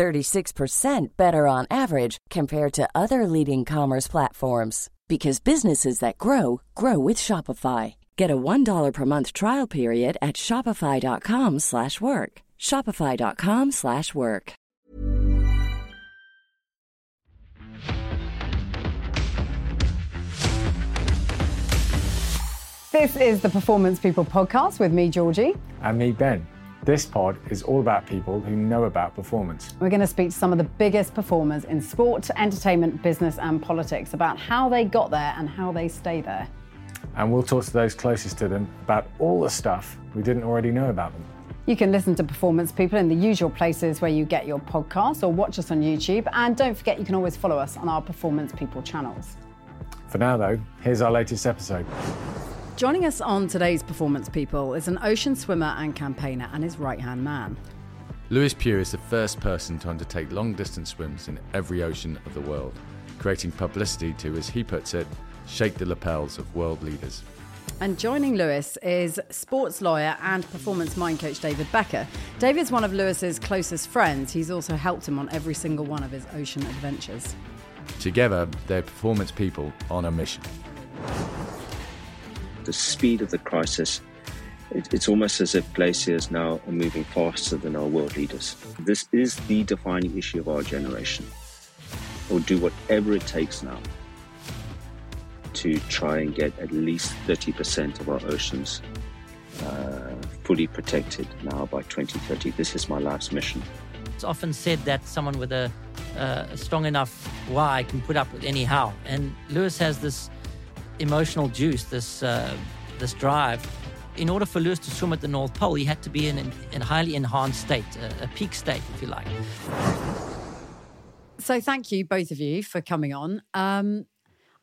36% better on average compared to other leading commerce platforms because businesses that grow grow with Shopify. Get a $1 per month trial period at shopify.com/work. shopify.com/work. This is the Performance People podcast with me, Georgie. And me, Ben. This pod is all about people who know about performance. We're going to speak to some of the biggest performers in sport, entertainment, business, and politics about how they got there and how they stay there. And we'll talk to those closest to them about all the stuff we didn't already know about them. You can listen to Performance People in the usual places where you get your podcasts or watch us on YouTube. And don't forget, you can always follow us on our Performance People channels. For now, though, here's our latest episode. Joining us on today's Performance People is an ocean swimmer and campaigner and his right hand man. Lewis Pugh is the first person to undertake long distance swims in every ocean of the world, creating publicity to, as he puts it, shake the lapels of world leaders. And joining Lewis is sports lawyer and performance mind coach David Becker. David's one of Lewis's closest friends. He's also helped him on every single one of his ocean adventures. Together, they're performance people on a mission the speed of the crisis, it, it's almost as if glaciers now are moving faster than our world leaders. This is the defining issue of our generation. We'll do whatever it takes now to try and get at least 30% of our oceans uh, fully protected now by 2030. This is my life's mission. It's often said that someone with a, uh, a strong enough why can put up with any how. And Lewis has this emotional juice, this uh, this drive. In order for Lewis to swim at the North Pole, he had to be in a highly enhanced state, a, a peak state, if you like. So, thank you both of you for coming on. Um,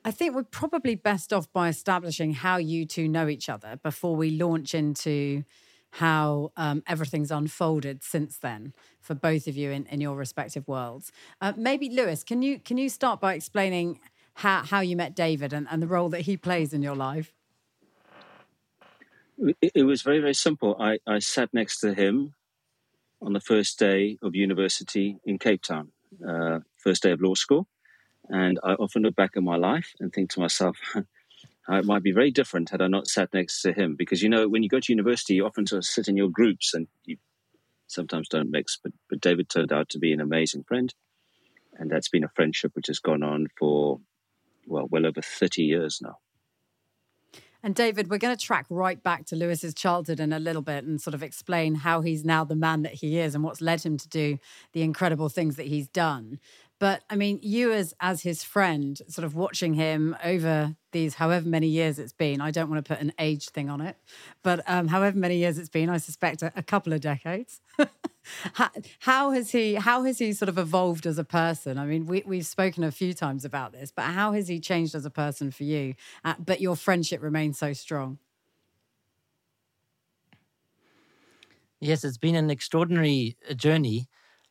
I think we're probably best off by establishing how you two know each other before we launch into how um, everything's unfolded since then for both of you in, in your respective worlds. Uh, maybe Lewis, can you can you start by explaining how, how you met David and, and the role that he plays in your life? It, was very, very simple. I, I sat next to him on the first day of university in Cape Town, uh, first day of law school. And I often look back at my life and think to myself, it might be very different had I not sat next to him. Because, you know, when you go to university, you often sort of sit in your groups and you sometimes don't mix. But, but David turned out to be an amazing friend. And that's been a friendship which has gone on for well, well over 30 years now. And David, we're going to track right back to Lewis's childhood in a little bit and sort of explain how he's now the man that he is and what's led him to do the incredible things that he's done. But I mean, you as as his friend, sort of watching him over these however many years it's been. I don't want to put an age thing on it, but um, however many years it's been, I suspect a, a couple of decades. how, has he? How has he sort of evolved as a person? I mean, we we've spoken a few times about this, but how has he changed as a person for you? Uh, but your friendship remains so strong. Yes, it's been an extraordinary uh, journey.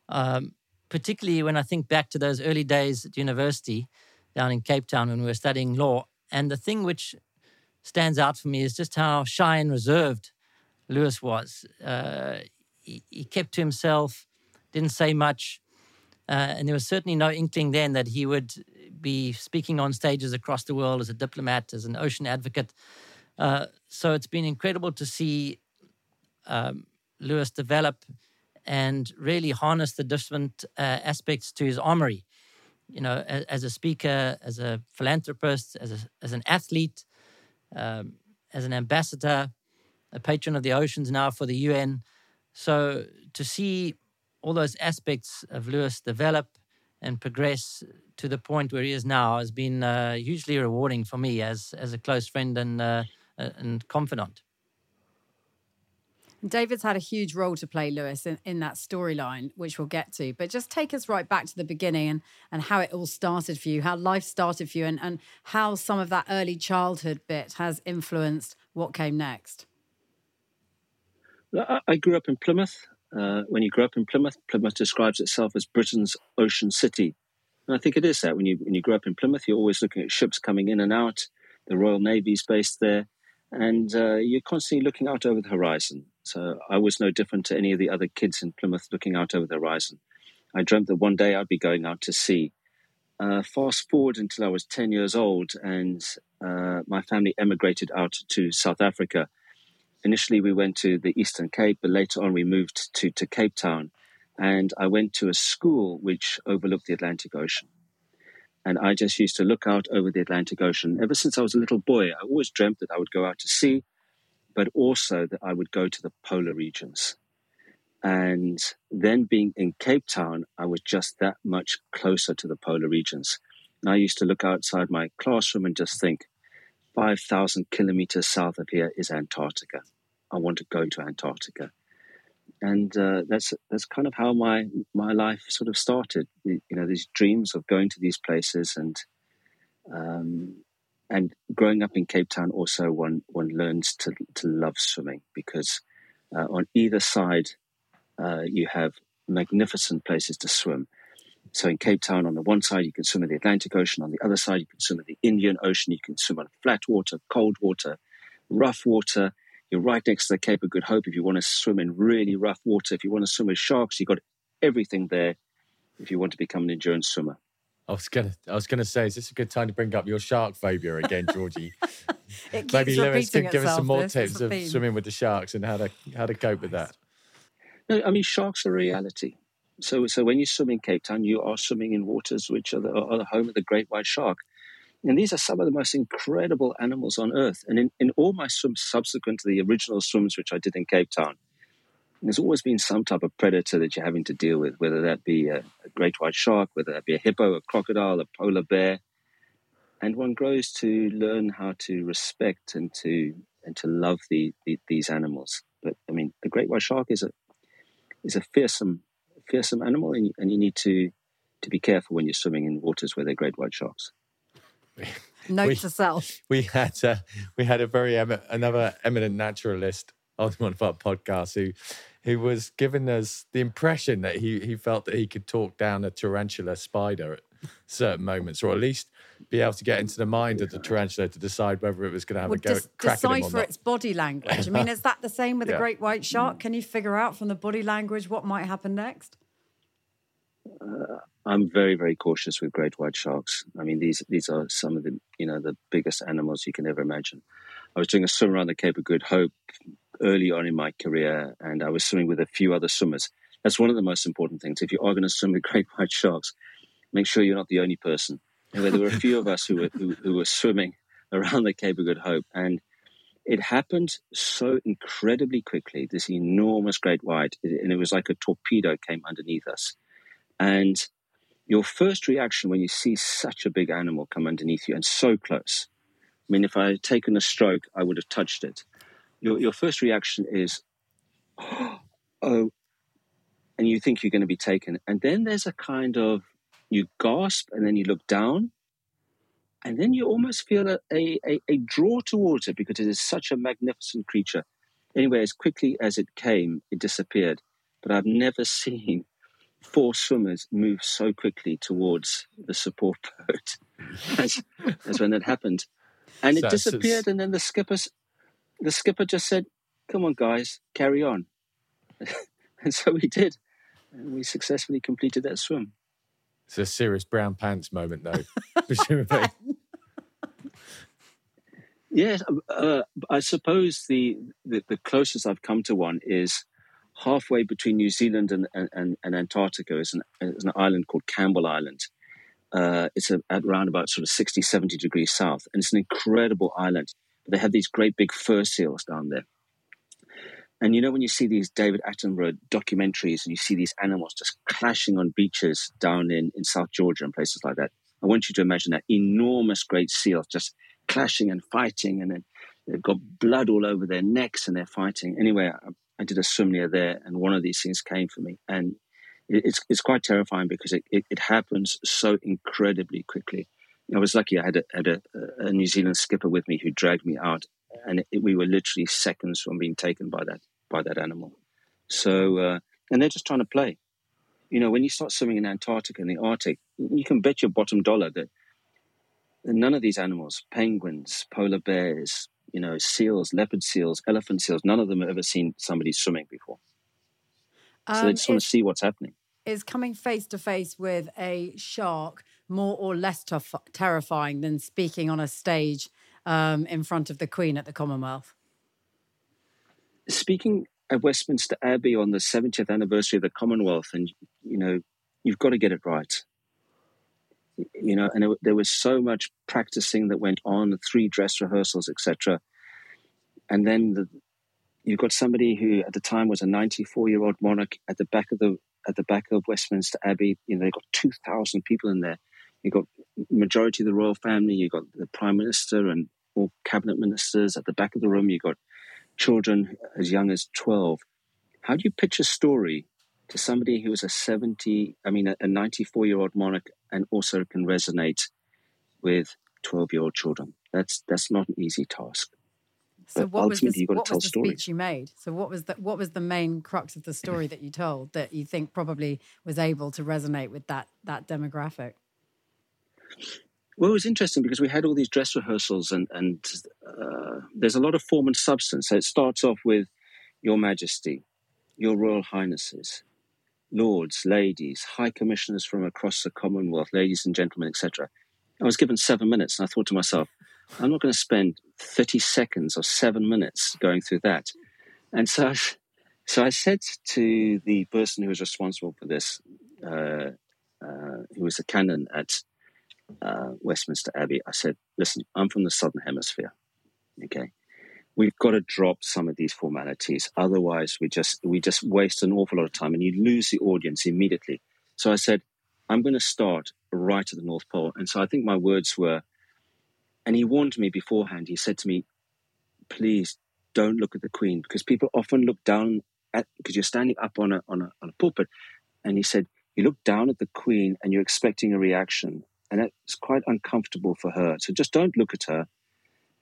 Um, particularly when I think back to those early days at university down in Cape Town when we were studying law. And the thing which stands out for me is just how shy and reserved Lewis was. Uh, he, kept to himself, didn't say much. Uh, and there was certainly no inkling then that he would be speaking on stages across the world as a diplomat, as an ocean advocate. Uh, so it's been incredible to see um, Lewis develop and really harness the different uh, aspects to his armory. You know, as, as, a speaker, as a philanthropist, as, a, as an athlete, um, as an ambassador, a patron of the oceans now for the UN. So to see all those aspects of Lewis develop and progress to the point where he is now has been uh, hugely rewarding for me as as a close friend and uh, and confidant. David's had a huge role to play, Lewis, in, in that storyline, which we'll get to. But just take us right back to the beginning and, and how it all started for you, how life started for you, and, and how some of that early childhood bit has influenced what came next. I grew up in Plymouth. Uh, when you grow up in Plymouth, Plymouth describes itself as Britain's ocean city. And I think it is that. When you, when you grow up in Plymouth, you're always looking at ships coming in and out. The Royal Navy's based there. And uh, you're constantly looking out over the horizon. So I was no different to any of the other kids in Plymouth looking out over the horizon. I dreamt that one day I'd be going out to sea. Uh, fast forward until I was 10 years old, and uh, my family emigrated out to South Africa. Initially, we went to the Eastern Cape, but later on, we moved to, to Cape Town. And I went to a school which overlooked the Atlantic Ocean. And I just used to look out over the Atlantic Ocean. Ever since I was a little boy, I always dreamt that I would go out to sea but also that I would go to the polar regions. And then being in Cape Town, I was just that much closer to the polar regions. And I used to look outside my classroom and just think, 5,000 kilometers south of here is Antarctica. I want to go to Antarctica. And uh, that's that's kind of how my my life sort of started. You know, these dreams of going to these places and um, and growing up in Cape Town, also one one learns to to love swimming because uh, on either side uh, you have magnificent places to swim. So in Cape Town, on the one side you can swim in the Atlantic Ocean, on the other side you can swim in the Indian Ocean. You can swim on flat water, cold water, rough water. You're right next to the Cape of Good Hope. If you want to swim in really rough water, if you want to swim with sharks, you've got everything there. If you want to become an endurance swimmer. I was gonna, I was gonna say, is this a good time to bring up your shark phobia again, Georgie? Maybe Lewis can give us some more tips of swimming with the sharks and how to how to cope with that. No, I mean sharks are a reality. So, so when you swim in Cape Town, you are swimming in waters which are the, are the home of the great white shark. And these are some of the most incredible animals on earth. And in, in all my swims subsequent to the original swims which I did in Cape Town, there's always been some type of predator that you're having to deal with, whether that be a, a great white shark, whether that be a hippo, a crocodile, a polar bear. And one grows to learn how to respect and to and to love the, the, these animals. But I mean, the great white shark is a is a fearsome fearsome animal, and and you need to to be careful when you're swimming in waters where there are great white sharks. Note we, to self: we had uh, we had a very another eminent naturalist on one of our podcasts who who was giving us the impression that he he felt that he could talk down a tarantula spider at certain moments, or at least be able to get into the mind of the tarantula to decide whether it was going to have well, a go dis- decipher its body language. I mean, is that the same with yeah. a great white shark? Can you figure out from the body language what might happen next? Uh, I'm very, very cautious with great white sharks. I mean, these these are some of the you know the biggest animals you can ever imagine. I was doing a swim around the Cape of Good Hope early on in my career, and I was swimming with a few other swimmers. That's one of the most important things. If you are going to swim with great white sharks, make sure you're not the only person. Anyway, there were a few of us who were who, who were swimming around the Cape of Good Hope, and it happened so incredibly quickly. This enormous great white, and it was like a torpedo came underneath us. And your first reaction when you see such a big animal come underneath you and so close. I mean, if I had taken a stroke, I would have touched it your, your first reaction is, oh, and you think you're going to be taken. And then there's a kind of, you gasp and then you look down. And then you almost feel a, a, a draw towards it because it is such a magnificent creature. Anyway, as quickly as it came, it disappeared. But I've never seen four swimmers move so quickly towards the support boat as, as when it happened. And it so, disappeared, so and then the skippers the skipper just said, Come on, guys, carry on. and so we did. And we successfully completed that swim. It's a serious brown pants moment, though, presumably. yes, uh, I suppose the, the, the, closest I've come to one is halfway between New Zealand and, and, and Antarctica is an, is an island called Campbell Island. Uh, it's a, at around about sort of 60, 70 degrees south. And it's an incredible island. They have these great big fur seals down there. And you know, when you see these David Attenborough documentaries and you see these animals just clashing on beaches down in, in South Georgia and places like that, I want you to imagine that enormous great seals just clashing and fighting, and then they've got blood all over their necks and they're fighting. Anyway, I did a swim near there, and one of these things came for me, and it's it's quite terrifying because it, it, it happens so incredibly quickly. I was lucky; I had a, had a, a New Zealand skipper with me who dragged me out, and it, we were literally seconds from being taken by that by that animal. So, uh, and they're just trying to play. You know, when you start swimming in Antarctica and the Arctic, you can bet your bottom dollar that none of these animals, penguins, polar bears, you know, seals, leopard seals, elephant seals, none of them have ever seen somebody swimming before. Um, so they um, just want to see what's happening. Is coming face to face with a shark more or less tough, terrifying than speaking on a stage um, in front of the Queen at the Commonwealth? Speaking at Westminster Abbey on the 70th anniversary of the Commonwealth, and you know, you've got to get it right you know, and it, there was so much practicing that went on, three dress rehearsals, etc. And then the, you've got somebody who at the time was a 94 year old monarch at the back of the at the back of Westminster Abbey. You know, they've got 2,000 people in there. You've got majority of the royal family. You've got the prime minister and all cabinet ministers at the back of the room. You've got children as young as 12. How do you pitch a story to somebody who is a 70, I mean, a 94 year old monarch and also can resonate with 12 year old children. That's, that's not an easy task. So but what was, this, what was the stories. speech you made? So what was the what was the main crux of the story that you told that you think probably was able to resonate with that that demographic? Well, it was interesting because we had all these dress rehearsals, and and uh, there's a lot of form and substance. So it starts off with Your Majesty, Your Royal Highnesses, lords, ladies, high commissioners from across the Commonwealth, ladies and gentlemen, etc. I was given seven minutes, and I thought to myself, I'm not going to spend 30 seconds or seven minutes going through that. And so, so I said to the person who was responsible for this, uh, uh, who was a canon at uh, Westminster Abbey, I said, listen, I'm from the Southern Hemisphere. Okay we've got to drop some of these formalities. Otherwise, we just we just waste an awful lot of time, and you lose the audience immediately. So I said, I'm going to start right at the North Pole, and so I think my words were, and he warned me beforehand. He said to me, "Please don't look at the Queen because people often look down at because you're standing up on a on a on a pulpit." And he said, "You look down at the Queen and you're expecting a reaction." And it's quite uncomfortable for her. So just don't look at her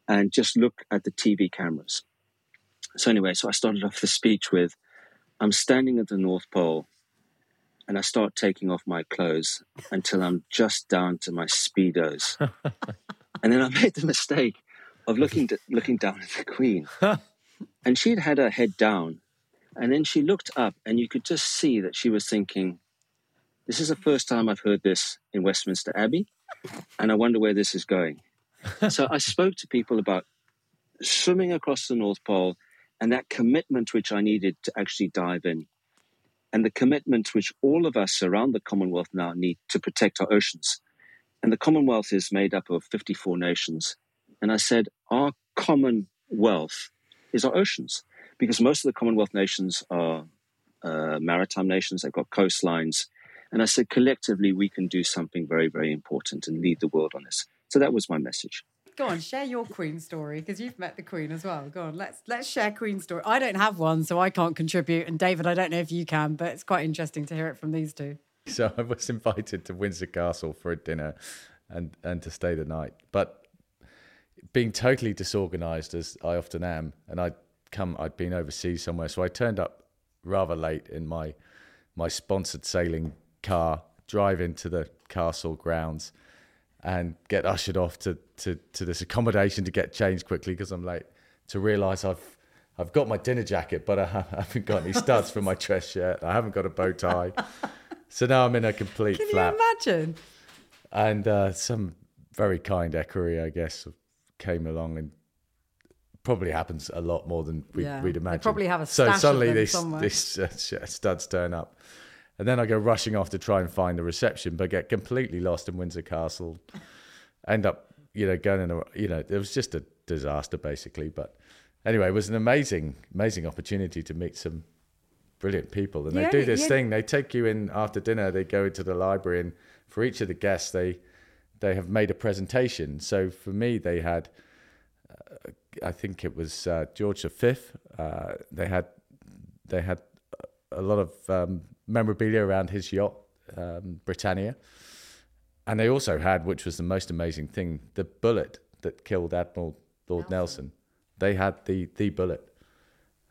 and just look at the TV cameras. So, anyway, so I started off the speech with I'm standing at the North Pole and I start taking off my clothes until I'm just down to my Speedos. and then I made the mistake of looking, to, looking down at the Queen. and she had had her head down. And then she looked up, and you could just see that she was thinking, This is the first time I've heard this in Westminster Abbey, and I wonder where this is going so I spoke to people about swimming across the North Pole and that commitment which I needed to actually dive in, and the commitment which all of us around the Commonwealth now need to protect our oceans. And the Commonwealth is made up of 54 nations. And I said, our Commonwealth is our oceans, because most of the Commonwealth nations are uh, maritime nations, they've got coastlines. And I said, collectively, we can do something very, very important and lead the world on this. So that was my message. Go on, share your Queen story because you've met the Queen as well. Go on, let's let's share Queen story. I don't have one, so I can't contribute. And David, I don't know if you can, but it's quite interesting to hear it from these two. So I was invited to Windsor Castle for a dinner, and and to stay the night. But being totally disorganized as I often am, and I'd come, I'd been overseas somewhere, so I turned up rather late in my my sponsored sailing car, drive into the castle grounds and get ushered off to, to, to this accommodation to get changed quickly because I'm late. To realise I've I've got my dinner jacket, but I haven't got any studs for my dress shirt. I haven't got a bow tie, so now I'm in a complete. Can flap. you imagine? And uh, some very kind equerry, I guess, came along and probably happens a lot more than we, yeah, would imagine. They probably have a so suddenly these these uh, studs turn up and then I go rushing off to try and find the reception, but get completely lost in Windsor Castle. End up, you know, going in a, you know, it was just a disaster basically. But anyway, it was an amazing, amazing opportunity to meet some brilliant people. And yeah, they do this yeah. thing. They take you in after dinner. They go into the library, and for each of the guests, they they have made a presentation. So for me, they had, uh, I think it was uh, George V. Uh, they had they had a lot of um, memorabilia around his yacht, um, Britannia. And they also had, which was the most amazing thing, the bullet that killed Admiral Lord Nelson. Nelson. They had the, the bullet.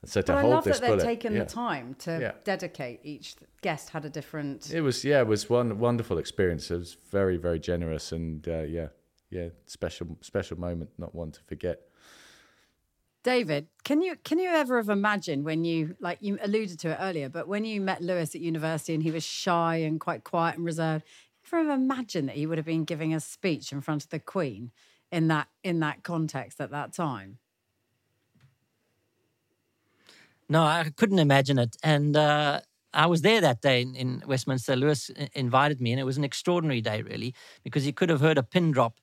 And so to but I love that they've taken yeah. the time to yeah. dedicate each guest had a different. It was yeah, it was one wonderful experience. It was very very generous and uh, yeah yeah special special moment, not one to forget. David, can you can you ever have imagined when you like you alluded to it earlier, but when you met Lewis at university and he was shy and quite quiet and reserved, ever imagine that he would have been giving a speech in front of the Queen in that in that context at that time? No, I couldn't imagine it, and uh, I was there that day in, in Westminster. Lewis invited me, and it was an extraordinary day, really, because you could have heard a pin drop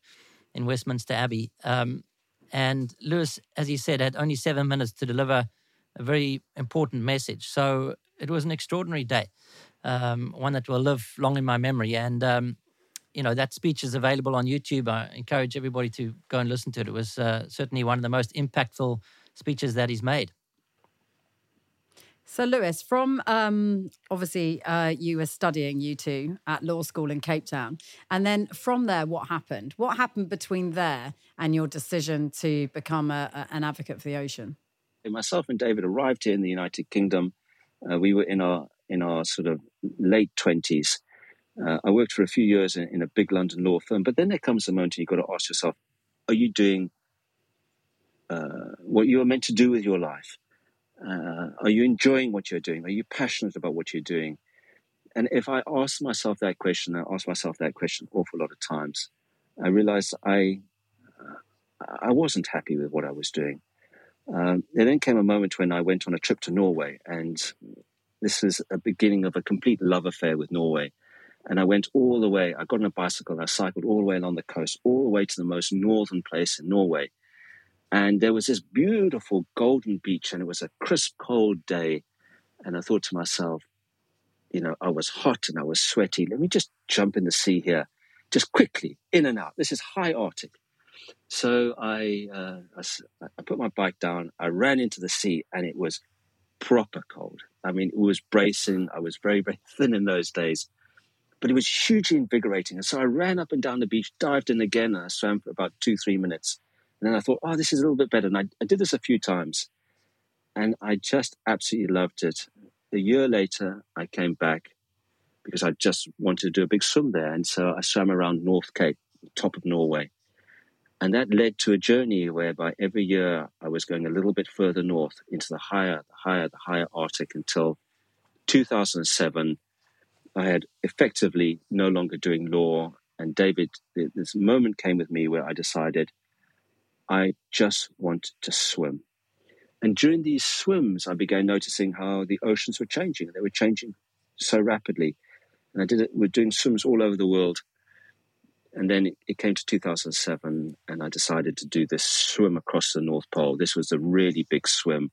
in Westminster Abbey. Um, and Lewis, as he said, had only seven minutes to deliver a very important message. So it was an extraordinary day, um, one that will live long in my memory. And, um, you know, that speech is available on YouTube. I encourage everybody to go and listen to it. It was uh, certainly one of the most impactful speeches that he's made. So, Lewis, from um, obviously uh, you were studying you two at law school in Cape Town, and then from there, what happened? What happened between there and your decision to become a, a, an advocate for the ocean? Myself and David arrived here in the United Kingdom. Uh, we were in our in our sort of late twenties. Uh, I worked for a few years in, in, a big London law firm, but then there comes a moment you've got to ask yourself: Are you doing uh, what you were meant to do with your life? Uh, are you enjoying what you're doing? Are you passionate about what you're doing? And if I ask myself that question, I ask myself that question an awful lot of times. I realized I uh, I wasn't happy with what I was doing. Um, there then came a moment when I went on a trip to Norway, and this was a beginning of a complete love affair with Norway. And I went all the way. I got on a bicycle. I cycled all the way along the coast, all the way to the most northern place in Norway. And there was this beautiful golden beach, and it was a crisp, cold day. And I thought to myself, you know, I was hot and I was sweaty. Let me just jump in the sea here, just quickly, in and out. This is high Arctic. So I, uh, I, I put my bike down, I ran into the sea, and it was proper cold. I mean, it was bracing. I was very, very thin in those days, but it was hugely invigorating. And so I ran up and down the beach, dived in again, and I swam for about two, three minutes. And then I thought, oh, this is a little bit better. And I, I did this a few times and I just absolutely loved it. A year later, I came back because I just wanted to do a big swim there. And so I swam around North Cape, top of Norway. And that led to a journey whereby every year I was going a little bit further north into the higher, the higher, the higher Arctic until 2007. I had effectively no longer doing law. And David, this moment came with me where I decided I just want to swim. And during these swims, I began noticing how the oceans were changing. They were changing so rapidly. And I did it, we're doing swims all over the world. And then it, came to 2007, and I decided to do this swim across the North Pole. This was a really big swim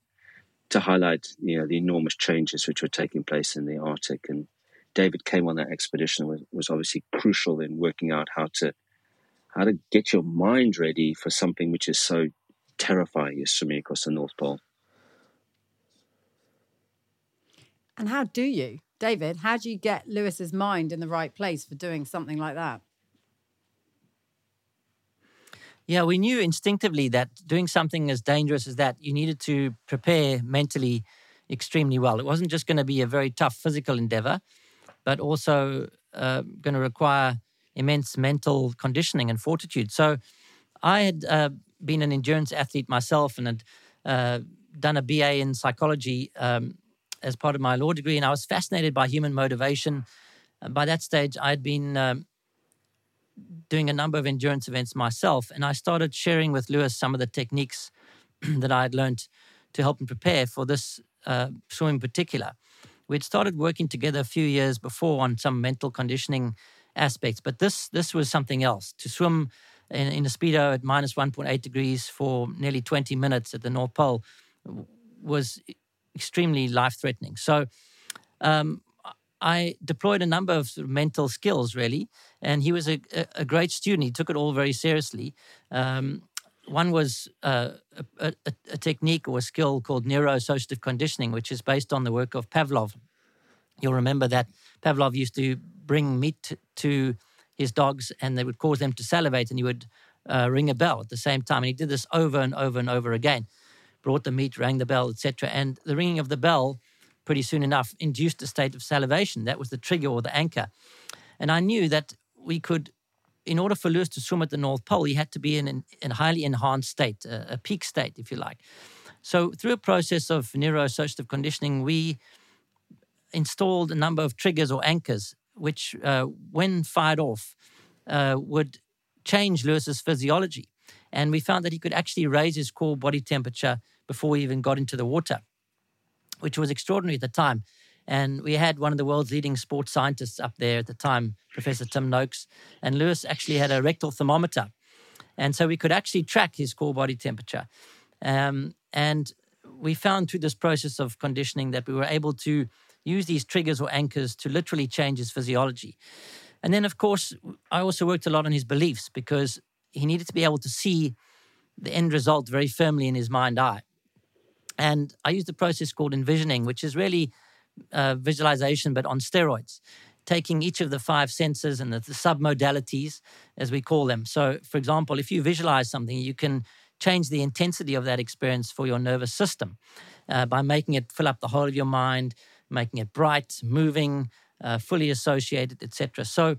to highlight, you know, the enormous changes which were taking place in the Arctic. And David came on that expedition was obviously crucial in working out how to how to get your mind ready for something which is so terrifying as swimming across the North Pole. And how do you, David? How do you get Lewis's mind in the right place for doing something like that? Yeah, we knew instinctively that doing something as dangerous as that, you needed to prepare mentally extremely well. It wasn't just going to be a very tough physical endeavor, but also uh, going to require immense mental conditioning and fortitude. So I had uh, been an endurance athlete myself and had uh, done a BA in psychology um, as part of my law degree, and I was fascinated by human motivation. Uh, by that stage, I had been um, doing a number of endurance events myself, and I started sharing with Lewis some of the techniques that I had learned to help him prepare for this uh, in particular. We'd started working together a few years before on some mental conditioning aspects. But this this was something else. To swim in, in a speedo at minus 1.8 degrees for nearly 20 minutes at the North Pole was extremely life threatening. So um, I deployed a number of, sort of mental skills, really, and he was a, a, great student. He took it all very seriously. Um, one was uh, a, a, a, technique or a skill called neuro-associative conditioning, which is based on the work of Pavlov. You'll remember that Pavlov used to bring meat to his dogs and they would cause them to salivate and he would uh, ring a bell at the same time. And he did this over and over and over again. Brought the meat, rang the bell, etc. And the ringing of the bell, pretty soon enough, induced a state of salivation. That was the trigger or the anchor. And I knew that we could in order for Lewis to swim at the North Pole, he had to be in a highly enhanced state, a, a, peak state, if you like. So, through a process of neuroassociative conditioning, we installed a number of triggers or anchors, which, uh, when fired off, uh, would change Lewis's physiology. And we found that he could actually raise his core body temperature before he even got into the water, which was extraordinary at the time. And we had one of the world's leading sports scientists up there at the time, Professor Tim Noakes. And Lewis actually had a rectal thermometer. And so we could actually track his core body temperature. Um, and we found through this process of conditioning that we were able to use these triggers or anchors to literally change his physiology. And then, of course, I also worked a lot on his beliefs because he needed to be able to see the end result very firmly in his mind eye. And I used a process called envisioning, which is really uh, visualization, but on steroids, taking each of the five senses and the, the submodalities, as we call them. So, for example, if you visualize something, you can change the intensity of that experience for your nervous system uh, by making it fill up the whole of your mind, making it bright, moving, uh, fully associated, etc. So,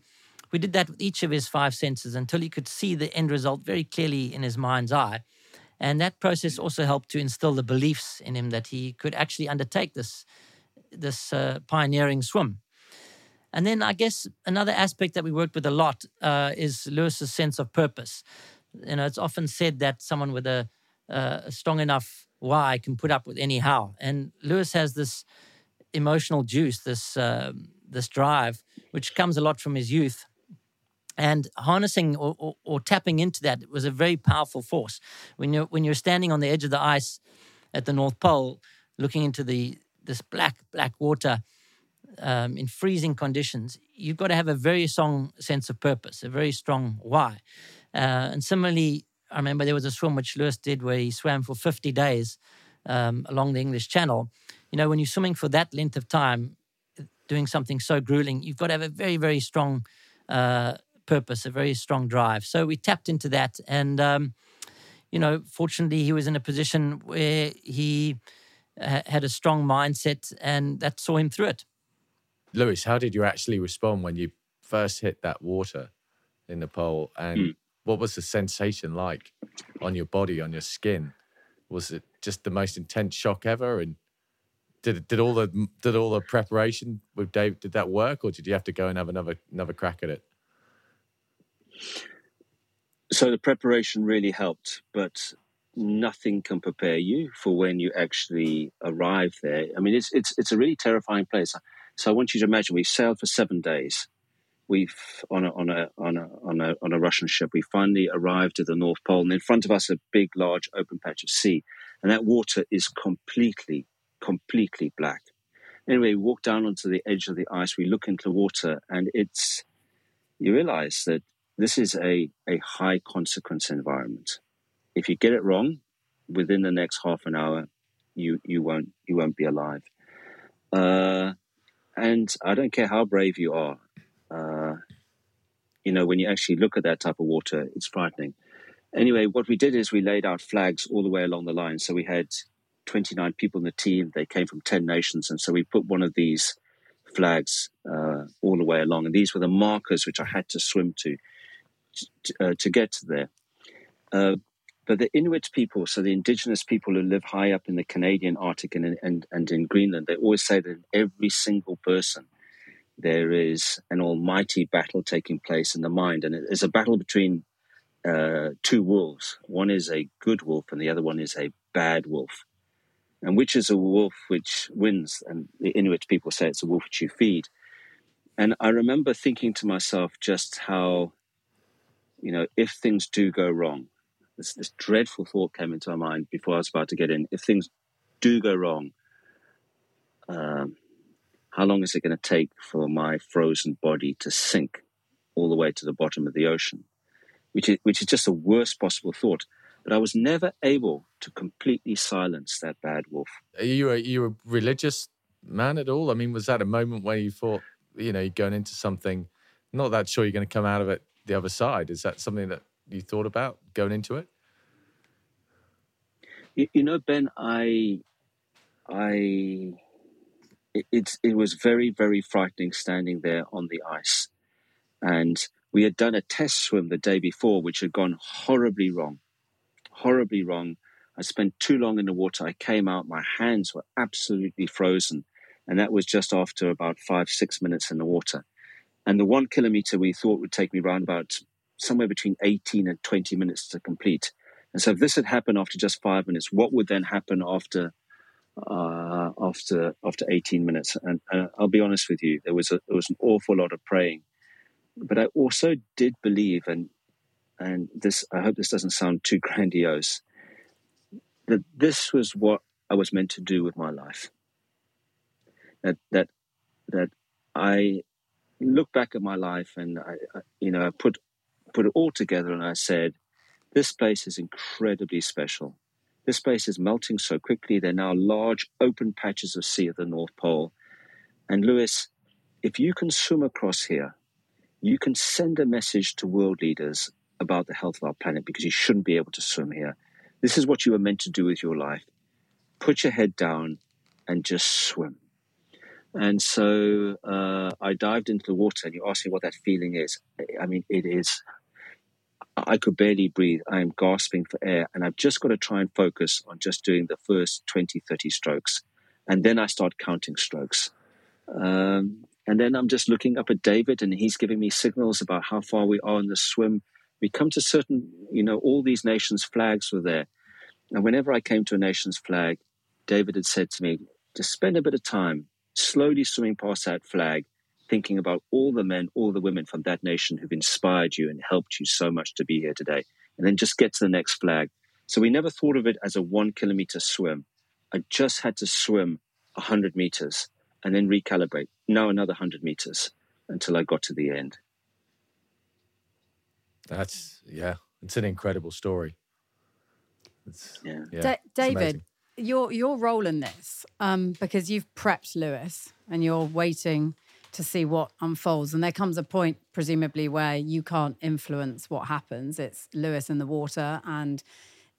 we did that with each of his five senses until he could see the end result very clearly in his mind's eye. And that process also helped to instill the beliefs in him that he could actually undertake this this uh, pioneering swim. And then I guess another aspect that we worked with a lot uh, is Lewis's sense of purpose. You know, it's often said that someone with a, uh, a strong enough why can put up with any how. And Lewis has this emotional juice, this uh, this drive, which comes a lot from his youth. And harnessing or, or, or, tapping into that was a very powerful force. When you're when you're standing on the edge of the ice at the North Pole, looking into the this black, black water um, in freezing conditions, you've got to have a very strong sense of purpose, a very strong why. Uh, and similarly, I remember there was a swim which Lewis did where he swam for 50 days um, along the English Channel. You know, when you're swimming for that length of time, doing something so grueling, you've got to have a very, very strong uh, purpose, a very strong drive. So we tapped into that. And, um, you know, fortunately, he was in a position where he had a strong mindset, and that saw him through it. Lewis, how did you actually respond when you first hit that water in the pole? And mm. what was the sensation like on your body, on your skin? Was it just the most intense shock ever? And did did all the did all the preparation with Dave did that work, or did you have to go and have another another crack at it? So the preparation really helped, but nothing can prepare you for when you actually arrive there. I mean, it's it's it's a really terrifying place. So I want you to imagine we sailed for seven days. We've on a on a on a on a on a Russian ship. We finally arrived at the North Pole, and in front of us a big, large, open patch of sea, and that water is completely, completely black. Anyway, we walk down onto the edge of the ice. We look into the water, and it's you realize that this is a a high consequence environment if you get it wrong, within the next half an hour, you you won't you won't be alive. Uh, and I don't care how brave you are. Uh, you know, when you actually look at that type of water, it's frightening. Anyway, what we did is we laid out flags all the way along the line. So we had 29 people in the team. They came from 10 nations. And so we put one of these flags uh, all the way along. And these were the markers which I had to swim to to, uh, to get to there. Uh, but the Inuit people, so the indigenous people who live high up in the Canadian Arctic and, and, and in Greenland, they always say that every single person there is an almighty battle taking place in the mind. And it's a battle between uh, two wolves. One is a good wolf and the other one is a bad wolf. And which is a wolf which wins? And the Inuit people say it's a wolf which you feed. And I remember thinking to myself just how, you know, if things do go wrong, this, this dreadful thought came into my mind before I was about to get in. If things do go wrong, um, how long is it going to take for my frozen body to sink all the way to the bottom of the ocean? Which is, which is just the worst possible thought. But I was never able to completely silence that bad wolf. Are you a, you a religious man at all? I mean, was that a moment where you thought, you know, you're going into something, not that sure you're going to come out of it the other side? Is that something that you thought about going into it? You, you know, Ben, I, I, it, it's it was very very frightening standing there on the ice, and we had done a test swim the day before, which had gone horribly wrong, horribly wrong. I spent too long in the water. I came out, my hands were absolutely frozen, and that was just after about five six minutes in the water. And the one kilometer we thought would take me around about somewhere between 18 and 20 minutes to complete. And so if this had happened after just five minutes, what would then happen after uh, after after 18 minutes? And, I'll be honest with you, there was a, there was an awful lot of praying, but I also did believe, and and this I hope this doesn't sound too grandiose, that this was what I was meant to do with my life. That that that I look back at my life and I, I you know I put put it all together and I said this place is incredibly special. This place is melting so quickly. There are now large open patches of sea at the North Pole. And Lewis, if you can swim across here, you can send a message to world leaders about the health of our planet because you shouldn't be able to swim here. This is what you were meant to do with your life. Put your head down and just swim. And so uh, I dived into the water, and you asked me what that feeling is. I mean, it is I could barely breathe. I am gasping for air. And I've just got to try and focus on just doing the first 20, 30 strokes. And then I start counting strokes. Um, and then I'm just looking up at David and he's giving me signals about how far we are in the swim. We come to certain, you know, all these nations' flags were there. And whenever I came to a nation's flag, David had said to me, just spend a bit of time slowly swimming past that flag thinking about all the men, all the women from that nation who've inspired you and helped you so much to be here today. And then just get to the next flag. So we never thought of it as a one kilometer swim. I just had to swim 100 meters and then recalibrate. Now another 100 meters until I got to the end. That's, yeah, it's an incredible story. It's, yeah. yeah D- David, your your role in this, um, because you've prepped Lewis and you're waiting to see what unfolds. And there comes a point, presumably, where you can't influence what happens. It's Lewis in the water and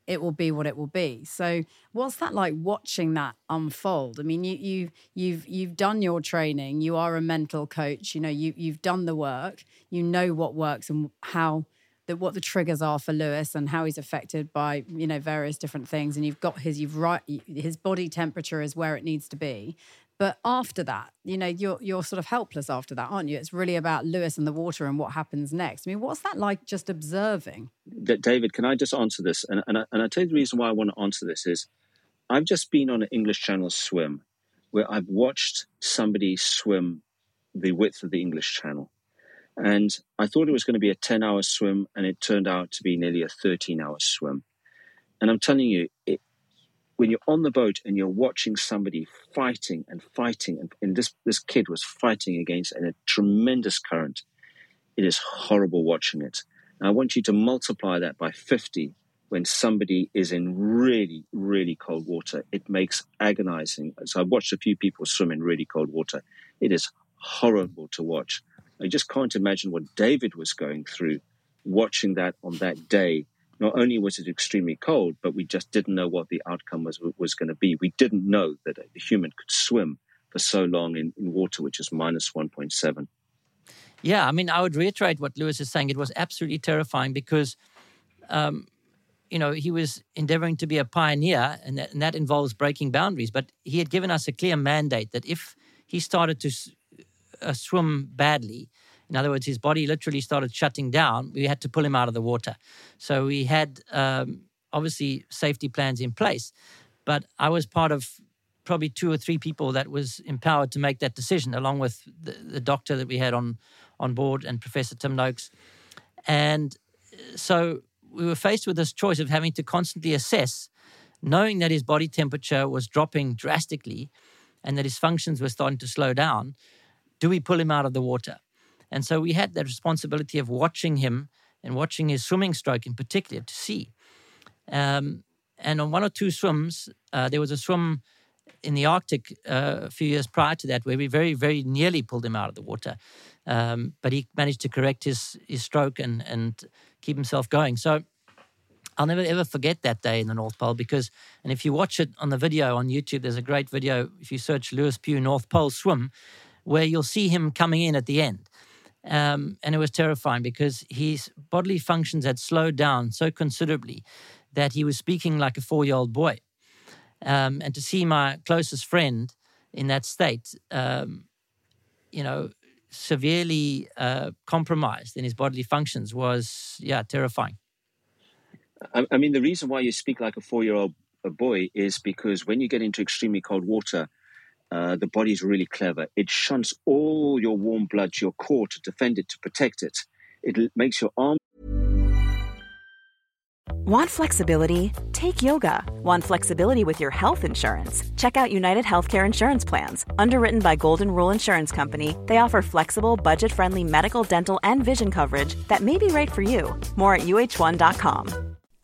it will be what it will be. So what's that like watching that unfold? I mean, you you you've you've done your training, you are a mental coach, you know, you you've done the work, you know what works and how that what the triggers are for Lewis and how he's affected by, you know, various different things. And you've got his you've right his body temperature is where it needs to be. But after that, you know, you're you're sort of helpless after that, aren't you? It's really about Lewis and the water and what happens next. I mean, what's that like just observing? David, can I just answer this? And, and, I, and I tell you the reason why I want to answer this is I've just been on an English Channel swim where I've watched somebody swim the width of the English Channel. And I thought it was going to be a 10 hour swim, and it turned out to be nearly a 13 hour swim. And I'm telling you, it, when you're on the boat and you're watching somebody fighting and fighting, and, and this, this kid was fighting against a tremendous current, it is horrible watching it. And I want you to multiply that by 50 when somebody is in really, really cold water. It makes agonizing. So I've watched a few people swim in really cold water. It is horrible to watch. I just can't imagine what David was going through watching that on that day not only was it extremely cold, but we just didn't know what the outcome was was going to be. We didn't know that a human could swim for so long in, in water which is minus 1.7. Yeah, I mean, I would reiterate what Lewis is saying. It was absolutely terrifying because, um, you know, he was endeavoring to be a pioneer, and that, and that involves breaking boundaries. But he had given us a clear mandate that if he started to uh, swim badly, in other words, his body literally started shutting down. We had to pull him out of the water. So we had um, obviously safety plans in place. But I was part of probably two or three people that was empowered to make that decision, along with the, the doctor that we had on on board and Professor Tim Noakes. And so we were faced with this choice of having to constantly assess, knowing that his body temperature was dropping drastically and that his functions were starting to slow down. Do we pull him out of the water? And so we had that responsibility of watching him and watching his swimming stroke in particular to see. Um, and on one or two swims, uh, there was a swim in the Arctic uh, a few years prior to that where we very, very nearly pulled him out of the water. Um, but he managed to correct his, his stroke and, and keep himself going. So I'll never ever forget that day in the North Pole because, and if you watch it on the video on YouTube, there's a great video. If you search Lewis Pugh North Pole swim, where you'll see him coming in at the end. Um, and it was terrifying because his bodily functions had slowed down so considerably that he was speaking like a four year old boy. Um, and to see my closest friend in that state, um, you know, severely uh, compromised in his bodily functions was, yeah, terrifying. I, I mean, the reason why you speak like a four year old boy is because when you get into extremely cold water, uh, the body is really clever. It shunts all your warm blood to your core to defend it, to protect it. It makes your arm. Want flexibility? Take yoga. Want flexibility with your health insurance? Check out United Healthcare Insurance Plans. Underwritten by Golden Rule Insurance Company, they offer flexible, budget friendly medical, dental, and vision coverage that may be right for you. More at uh1.com.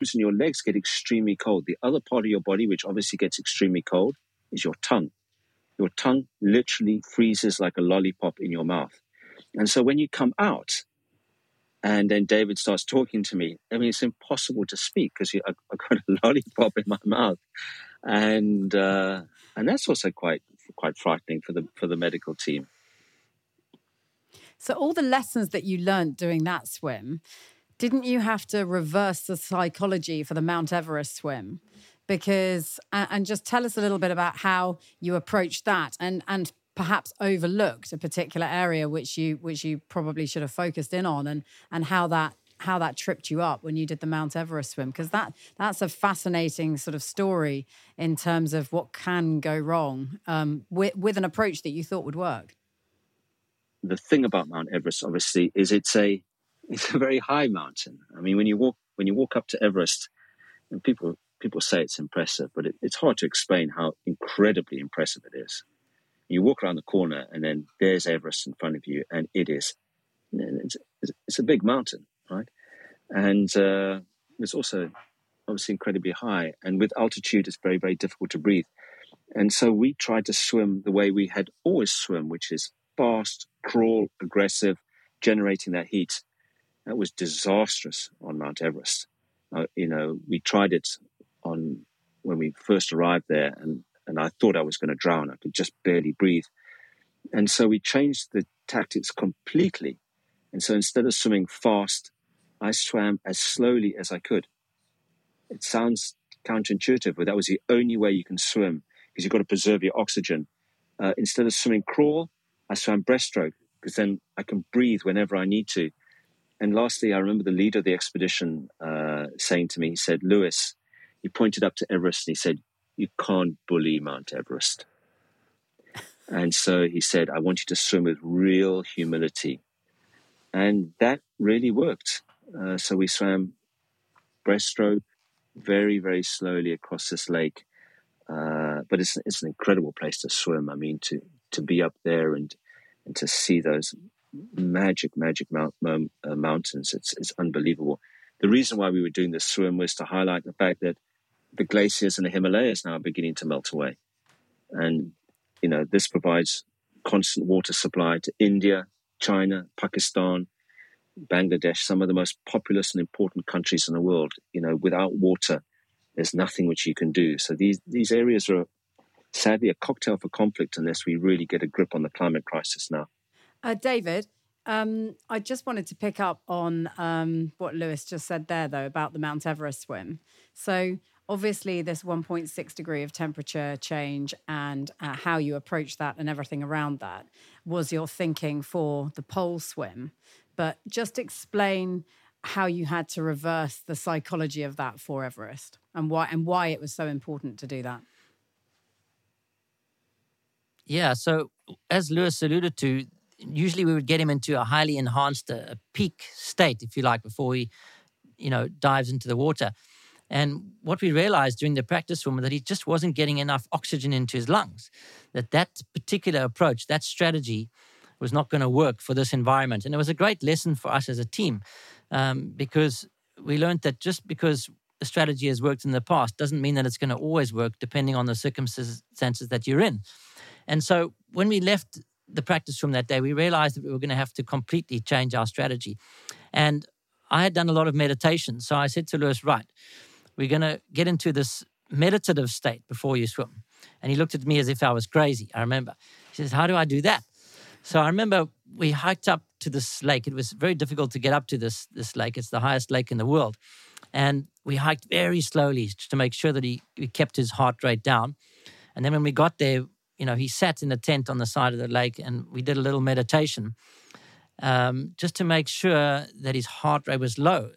And your legs get extremely cold. The other part of your body, which obviously gets extremely cold, is your tongue. Your tongue literally freezes like a lollipop in your mouth. And so when you come out, and then David starts talking to me. I mean, it's impossible to speak because I've got a lollipop in my mouth, and uh, and that's also quite quite frightening for the for the medical team. So all the lessons that you learned doing that swim, didn't you have to reverse the psychology for the Mount Everest swim? Because and just tell us a little bit about how you approached that and and perhaps overlooked a particular area which you which you probably should have focused in on and and how that how that tripped you up when you did the Mount Everest swim because that that's a fascinating sort of story in terms of what can go wrong um, with with an approach that you thought would work. The thing about Mount Everest, obviously, is it's a it's a very high mountain. I mean, when you walk when you walk up to Everest, and people people say it's impressive, but it, it's hard to explain how incredibly impressive it is. You walk around the corner, and then there's Everest in front of you, and it is it's, it's a big mountain, right? And uh, it's also obviously incredibly high, and with altitude, it's very very difficult to breathe. And so we tried to swim the way we had always swum, which is fast, crawl, aggressive, generating that heat. That was disastrous on Mount Everest. Uh, you know, we tried it on when we first arrived there, and and I thought I was going to drown. I could just barely breathe. And so we changed the tactics completely. And so instead of swimming fast, I swam as slowly as I could. It sounds counterintuitive, but that was the only way you can swim because you've got to preserve your oxygen. Uh, instead of swimming crawl, I swam breaststroke because then I can breathe whenever I need to. And lastly, I remember the leader of the expedition uh, saying to me, he said, Lewis, he pointed up to Everest and he said, you can't bully Mount Everest. And so he said, I want you to swim with real humility. And that really worked. Uh, so we swam breaststroke very, very slowly across this lake. Uh, but it's, it's an incredible place to swim. I mean, to, to be up there and, and to see those magic, magic mount, uh, mountains, it's, it's unbelievable. The reason why we were doing this swim was to highlight the fact that the glaciers in the Himalayas now are beginning to melt away. And, you know, this provides constant water supply to India, China, Pakistan, Bangladesh, some of the most populous and important countries in the world. You know, without water, there's nothing which you can do. So these these areas are sadly a cocktail for conflict unless we really get a grip on the climate crisis now. Uh, David, um, I just wanted to pick up on um, what Lewis just said there, though, about the Mount Everest swim. So, obviously, this 1.6 degree of temperature change and uh, how you approach that and everything around that was your thinking for the pole swim. But just explain how you had to reverse the psychology of that for Everest and why and why it was so important to do that. Yeah, so as Lewis alluded to, usually we would get him into a highly enhanced, a, a peak state, if you like, before he, you know, dives into the water. And what we realized during the practice swim was that he just wasn't getting enough oxygen into his lungs. That that particular approach, that strategy, was not going to work for this environment. And it was a great lesson for us as a team um, because we learned that just because a strategy has worked in the past doesn't mean that it's going to always work, depending on the circumstances that you're in. And so when we left the practice room that day, we realized that we were going to have to completely change our strategy. And I had done a lot of meditation. So I said to Lewis, right, we're going to get into this meditative state before you swim. And he looked at me as if I was crazy. I remember. He says, How do I do that? So I remember we hiked up to this lake. It was very difficult to get up to this, this lake. It's the highest lake in the world. And we hiked very slowly to make sure that he, he kept his heart rate down. And then when we got there, you know, he sat in a tent on the side of the lake and we did a little meditation um, just to make sure that his heart rate was low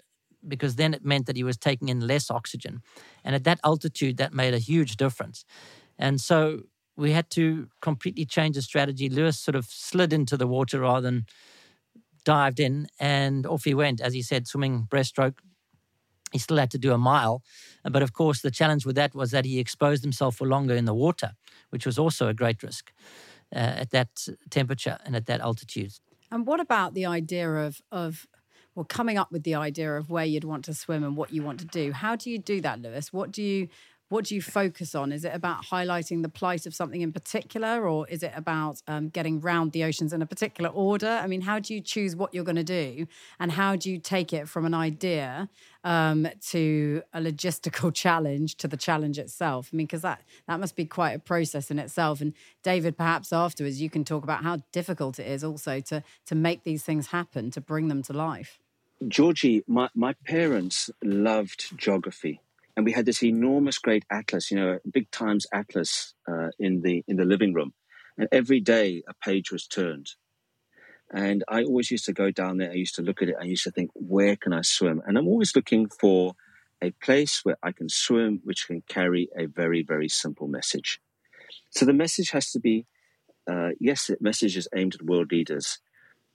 because then it meant that he was taking in less oxygen. And at that altitude, that made a huge difference. And so we had to completely change the strategy. Lewis sort of slid into the water rather than dived in, and off he went, as he said, swimming breaststroke. He still had to do a mile. But of course, the challenge with that was that he exposed himself for longer in the water which was also a great risk uh, at that temperature and at that altitude. And what about the idea of of well, coming up with the idea of where you'd want to swim and what you want to do? How do you do that, Lewis? What do you what do you focus on? Is it about highlighting the plight of something in particular, or is it about um, getting round the oceans in a particular order? I mean, how do you choose what you're going to do, and how do you take it from an idea um, to a logistical challenge to the challenge itself? I mean, because that that must be quite a process in itself. And David, perhaps afterwards you can talk about how difficult it is also to to make these things happen, to bring them to life. Georgie, my, my parents loved geography and we had this enormous great atlas, you know, big times atlas uh, in the in the living room, and every day a page was turned. And I always used to go down there. I used to look at it. I used to think, where can I swim? And I'm always looking for a place where I can swim, which can carry a very very simple message. So the message has to be, uh, yes, the message is aimed at world leaders,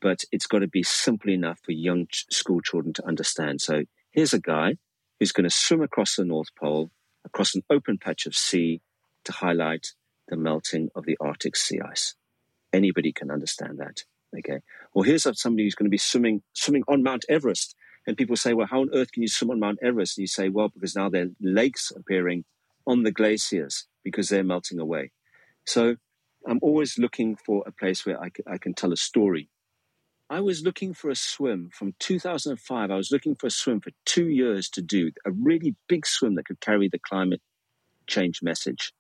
but it's got to be simple enough for young school children to understand. So here's a guy who's going to swim across the North Pole, across an open patch of sea to highlight the melting of the Arctic sea ice. Anybody can understand that. Okay. Well, here's somebody who's going to be swimming swimming on Mount Everest. And people say, well, how on earth can you swim on Mount Everest? And you say, well, because now there are lakes appearing on the glaciers because they're melting away. So I'm always looking for a place where I I can tell a story I was looking for a swim from 2005. I was looking for a swim for two years to do a really big swim that could carry the climate change message.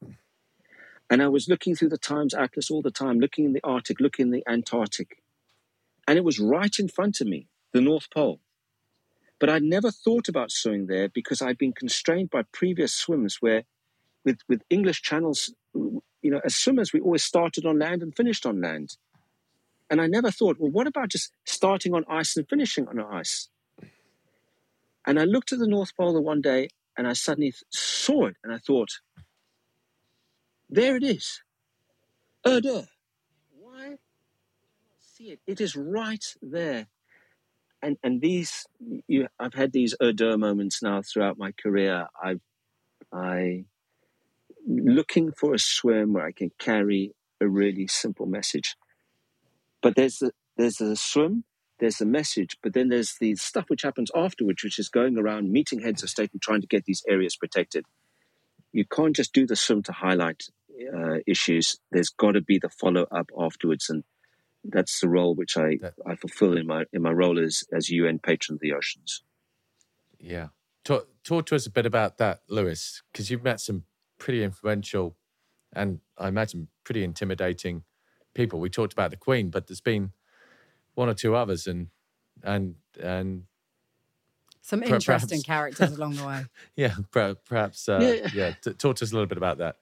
And I was looking through the Times Atlas all the time, looking in the Arctic, looking in the Antarctic. And it was right in front of me, the North Pole. But I'd never thought about swimming there because I'd been constrained by previous swims where, with, with English channels, you know, as swimmers, we always started on land and finished on land. And I never thought, well, what about just starting on ice and finishing on ice? And I looked at the North Pole one day and I suddenly saw it and I thought, there it is. Erdő. Why I see it? It is right there. And and these you I've had these Erdő moments now throughout my career. I've I looking for a swim where I can carry a really simple message. But there's the, there's a swim, there's a message, but then there's the stuff which happens afterwards, which is going around meeting heads of state and trying to get these areas protected. You can't just do the swim to highlight uh, issues. There's got to be the follow up afterwards, and that's the role which I, I fulfill in my in my role as as UN patron of the oceans. Yeah, talk talk to us a bit about that, Lewis, because you've met some pretty influential and I imagine pretty intimidating people. We talked about the Queen, but there's been one or two others, and and and some interesting perhaps, characters along the way. Yeah, perhaps. Uh, yeah, yeah. T- talk to us a little bit about that.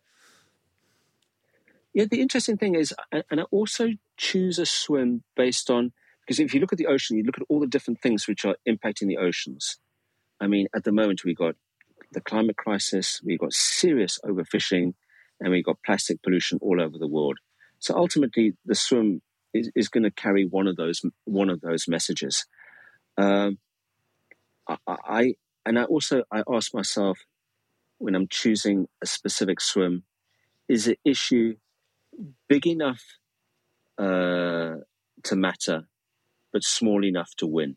Yeah, the interesting thing is, and I also choose a swim based on because if you look at the ocean, you look at all the different things which are impacting the oceans. I mean, at the moment we've got the climate crisis, we've got serious overfishing, and we've got plastic pollution all over the world. So ultimately, the swim is, is going to carry one of those one of those messages. Um, I, I and I also I ask myself when I'm choosing a specific swim, is the issue big enough uh, to matter, but small enough to win?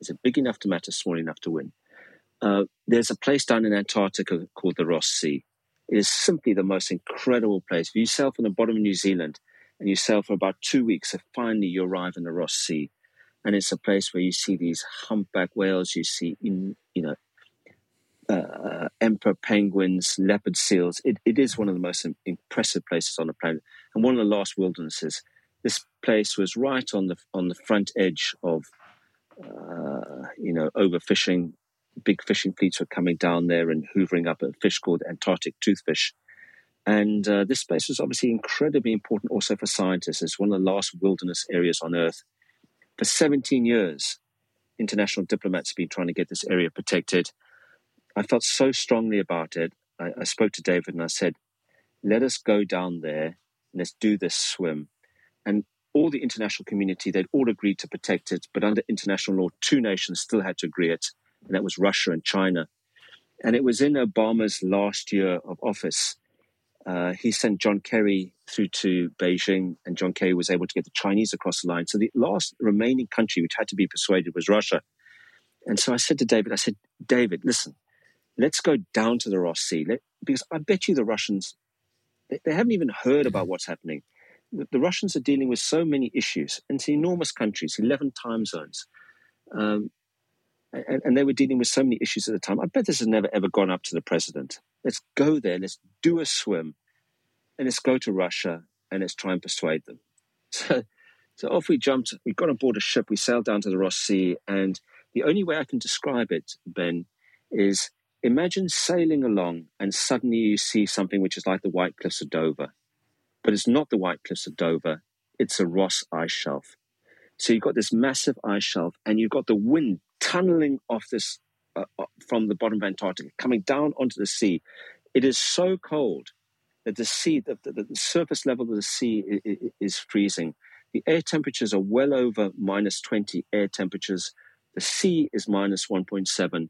Is it big enough to matter, small enough to win? Uh, there's a place down in Antarctica called the Ross Sea. It is simply the most incredible place. If you sail from the bottom of New Zealand and you sail for about two weeks, and finally you arrive in the Ross Sea, and it's a place where you see these humpback whales, you see, in, you know, uh, emperor penguins, leopard seals. It, it is one of the most impressive places on the planet, and one of the last wildernesses. This place was right on the on the front edge of, uh, you know, overfishing. Big fishing fleets were coming down there and hoovering up a fish called Antarctic toothfish. And uh, this place was obviously incredibly important also for scientists. It's one of the last wilderness areas on Earth. For 17 years, international diplomats have been trying to get this area protected. I felt so strongly about it. I, I spoke to David and I said, let us go down there and let's do this swim. And all the international community, they'd all agreed to protect it, but under international law, two nations still had to agree it, and that was Russia and China. And it was in Obama's last year of office. Uh, he sent John Kerry through to Beijing, and John Kerry was able to get the Chinese across the line. So the last remaining country which had to be persuaded was Russia. And so I said to David, I said, David, listen, let's go down to the Ross Sea Let, because I bet you the Russians they, they, haven't even heard about what's happening. The, the, Russians are dealing with so many issues. and It's enormous countries, eleven time zones, um, and, and, they were dealing with so many issues at the time. I bet this has never ever gone up to the president. Let's go there. Let's do a swim, and let's go to Russia and let's try and persuade them. So, so off we jumped. We got on board a ship. We sailed down to the Ross Sea, and the only way I can describe it, Ben, is Imagine sailing along and suddenly you see something which is like the White Cliffs of Dover. But it's not the White Cliffs of Dover, it's a Ross ice shelf. So you've got this massive ice shelf and you've got the wind tunneling off this uh, uh from the bottom of Antarctica, coming down onto the sea. It is so cold that the sea, the, the, the surface level of the sea is, is freezing. The air temperatures are well over minus 20 air temperatures. The sea is minus 1.7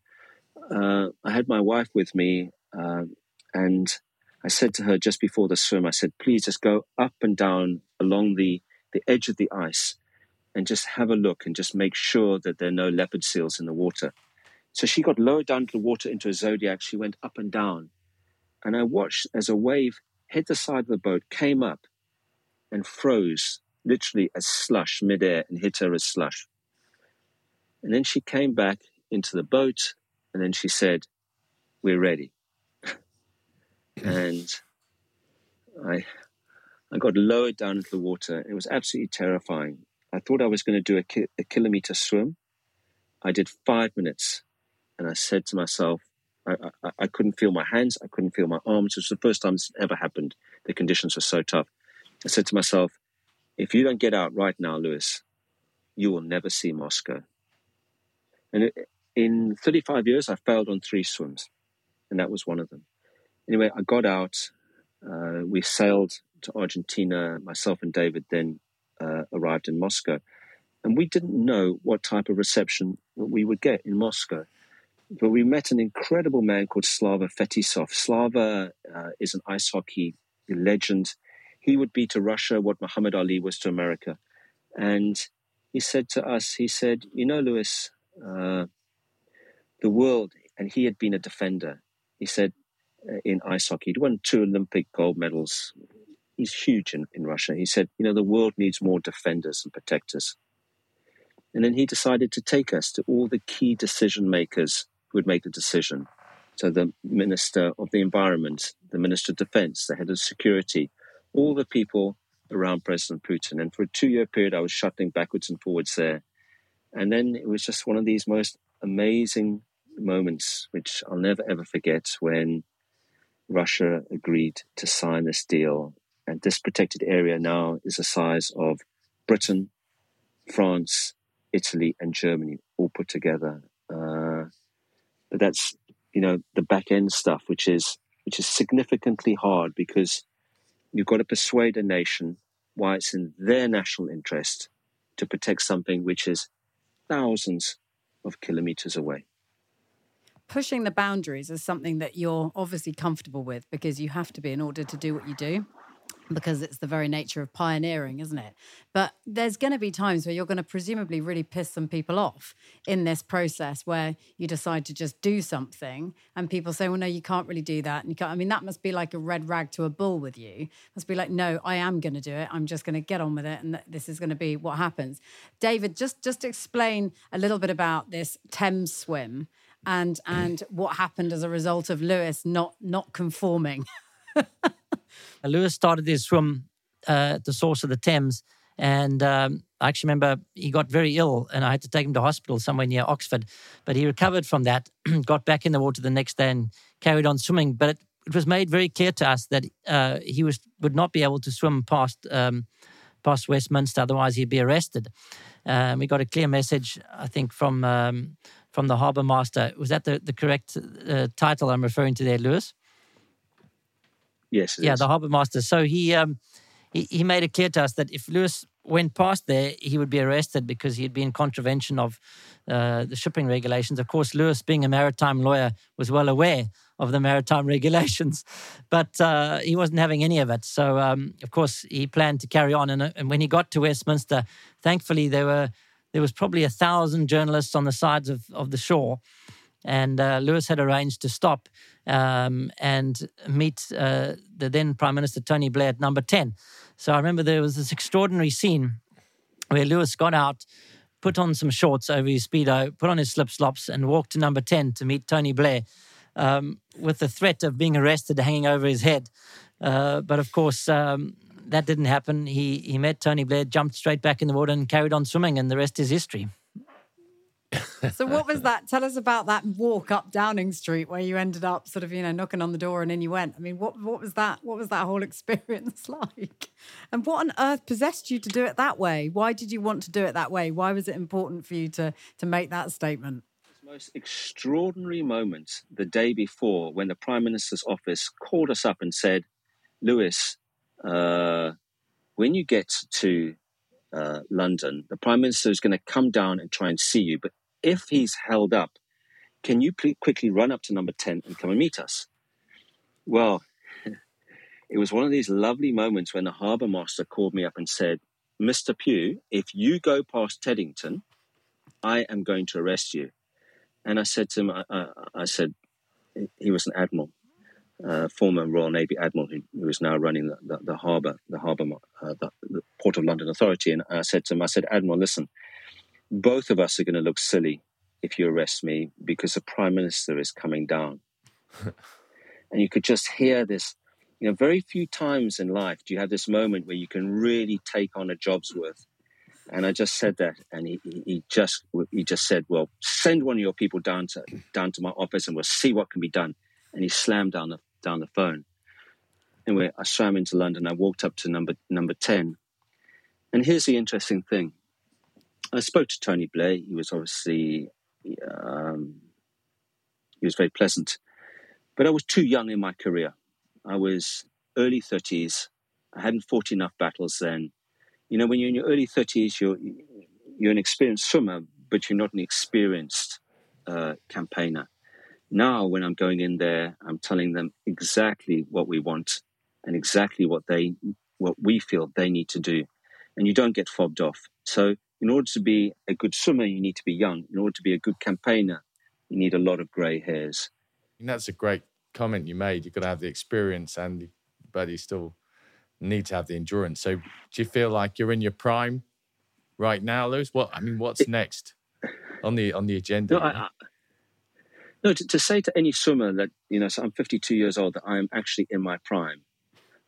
uh, I had my wife with me, uh, and I said to her just before the swim, I said, please just go up and down along the, the edge of the ice and just have a look and just make sure that there are no leopard seals in the water. So she got lower down to the water into a zodiac. She went up and down. And I watched as a wave hit the side of the boat, came up, and froze literally as slush midair and hit her as slush. And then she came back into the boat and then she said, We're ready. and I, I got lowered down into the water. It was absolutely terrifying. I thought I was going to do a, ki- a kilometer swim. I did five minutes. And I said to myself, I, I, I, couldn't feel my hands. I couldn't feel my arms. It was the first time this ever happened. The conditions were so tough. I said to myself, if you don't get out right now, Lewis, you will never see Moscow. And in 35 years, I failed on three swims, and that was one of them. Anyway, I got out. Uh, we sailed to Argentina. Myself and David then uh, arrived in Moscow, and we didn't know what type of reception we would get in Moscow. But we met an incredible man called Slava Fetisov. Slava uh, is an ice hockey legend. He would be to Russia what Muhammad Ali was to America. And he said to us, he said, You know, Lewis, uh, the world, and he had been a defender. He said uh, in ice hockey, he'd won two Olympic gold medals, he's huge in, in Russia. He said, you know, the world needs more defenders and protectors. And then he decided to take us to all the key decision makers who would make the decision. So the Minister of the Environment, the Minister of Defense, the head of security, all the people around President Putin. And for a two year period, I was shuttling backwards and forwards there. And then it was just one of these most amazing moments, which I'll never ever forget, when Russia agreed to sign this deal. And this protected area now is the size of Britain, France, Italy, and Germany all put together. Uh, but that's you know the back end stuff, which is which is significantly hard because you've got to persuade a nation why it's in their national interest to protect something which is thousands of kilometers away. Pushing the boundaries is something that you're obviously comfortable with because you have to be in order to do what you do because it's the very nature of pioneering, isn't it? But there's going to be times where you're going to presumably really piss some people off in this process where you decide to just do something and people say, well, no, you can't really do that. And you can't, I mean, that must be like a red rag to a bull with you. Must be like, no, I am going to do it. I'm just going to get on with it. And this is going to be what happens. David, just, just explain a little bit about this Thames swim and, and what happened as a result of Lewis not, not conforming. Lewis started his swim uh, at the source of the Thames. And um, I actually remember he got very ill and I had to take him to hospital somewhere near Oxford. But he recovered from that, got back in the water the next day and carried on swimming. But it, it was made very clear to us that uh, he was would not be able to swim past um, past Westminster, otherwise he'd be arrested. Um, we got a clear message, I think, from um, from the harbour master. Was that the, the correct uh, title I'm referring to there, Lewis? Yes. yeah, is. the harbour master. So he, um, he he made it clear to us that if Lewis went past there, he would be arrested because he had been in contravention of uh, the shipping regulations. Of course, Lewis, being a maritime lawyer, was well aware of the maritime regulations, but uh, he wasn't having any of it. So, um, of course, he planned to carry on. And, uh, and when he got to Westminster, thankfully there were there was probably a thousand journalists on the sides of, of the shore. And uh, Lewis had arranged to stop um, and meet uh, the then Prime Minister Tony Blair at number 10. So I remember there was this extraordinary scene where Lewis got out, put on some shorts over his Speedo, put on his slip slops, and walked to number 10 to meet Tony Blair um, with the threat of being arrested hanging over his head. Uh, but of course, um, that didn't happen. He, he met Tony Blair, jumped straight back in the water, and carried on swimming, and the rest is history so what was that? Tell us about that walk up Downing Street where you ended up sort of, you know, knocking on the door and in you went. I mean, what what was that? What was that whole experience like? And what on earth possessed you to do it that way? Why did you want to do it that way? Why was it important for you to to make that statement? Most extraordinary moment the day before when the Prime Minister's office called us up and said, Lewis, uh, when you get to uh, London, the Prime Minister is going to come down and try and see you. But if he's held up, can you please quickly run up to number 10 and come and meet us? Well, it was one of these lovely moments when the harbour master called me up and said, Mr. Pugh, if you go past Teddington, I am going to arrest you. And I said to him, I, I, I said, he was an admiral uh, former Royal Navy admiral who, who is now running the, the, harbour, the harbour, uh, the, the, Port of London Authority. And I said to him, I said, Admiral, listen, both of us are going to look silly if you arrest me because the Prime Minister is coming down. and you could just hear this. You know, very few times in life do you have this moment where you can really take on a job's worth. And I just said that, and he, he just he just said, "Well, send one of your people down to down to my office, and we'll see what can be done." And he slammed down the down the phone. Anyway, I swam into London. I walked up to number number ten, and here's the interesting thing. I spoke to Tony Blair. He was obviously um, he was very pleasant, but I was too young in my career. I was early thirties. I hadn't fought enough battles then. You know, when you're in your early thirties, you're you're an experienced swimmer, but you're not an experienced uh, campaigner. Now, when I'm going in there, I'm telling them exactly what we want and exactly what they, what we feel they need to do. And you don't get fobbed off. So, in order to be a good swimmer, you need to be young. In order to be a good campaigner, you need a lot of grey hairs. And that's a great comment you made. You've got to have the experience, and but you still need to have the endurance. So, do you feel like you're in your prime right now, Lewis? What I mean, what's next on the on the agenda? No, I, I, no to, to, say to any swimmer that you know, so I'm 52 years old, that I am actually in my prime.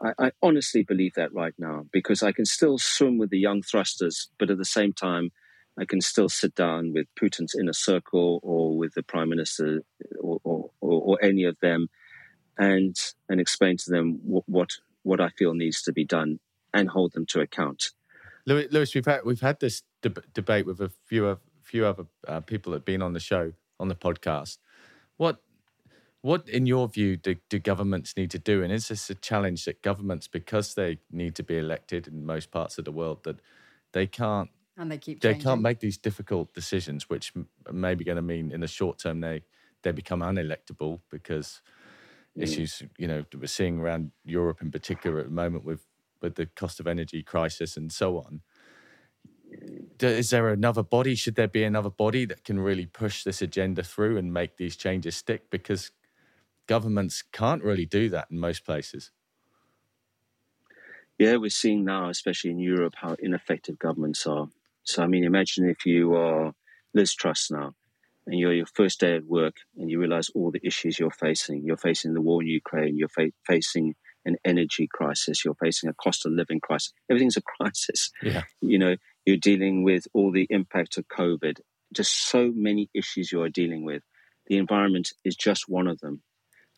I, I honestly believe that right now because I can still swim with the young thrusters, but at the same time, I can still sit down with Putin's inner circle or with the prime minister or, or, or, or any of them, and and explain to them what, what what I feel needs to be done and hold them to account. Lewis, we've had we've had this debate with a few of few other uh, people that have been on the show on the podcast. What what, in your view, do, do governments need to do? And is this a challenge that governments, because they need to be elected in most parts of the world, that they can't and they keep they changing. can't make these difficult decisions, which may be going to mean in the short term they they become unelectable because mm. issues you know we're seeing around Europe in particular at the moment with with the cost of energy crisis and so on. Is there another body? Should there be another body that can really push this agenda through and make these changes stick? Because governments can't really do that in most places. Yeah, we're seeing now, especially in Europe, how ineffective governments are. So, I mean, imagine if you are Liz Truss now, and you're your first day at work, and you realize all the issues you're facing. You're facing the war in Ukraine. You're fa- facing an energy crisis. You're facing a cost of living crisis. Everything's a crisis. Yeah. You know, you're dealing with all the impact of COVID. Just so many issues you are dealing with. The environment is just one of them.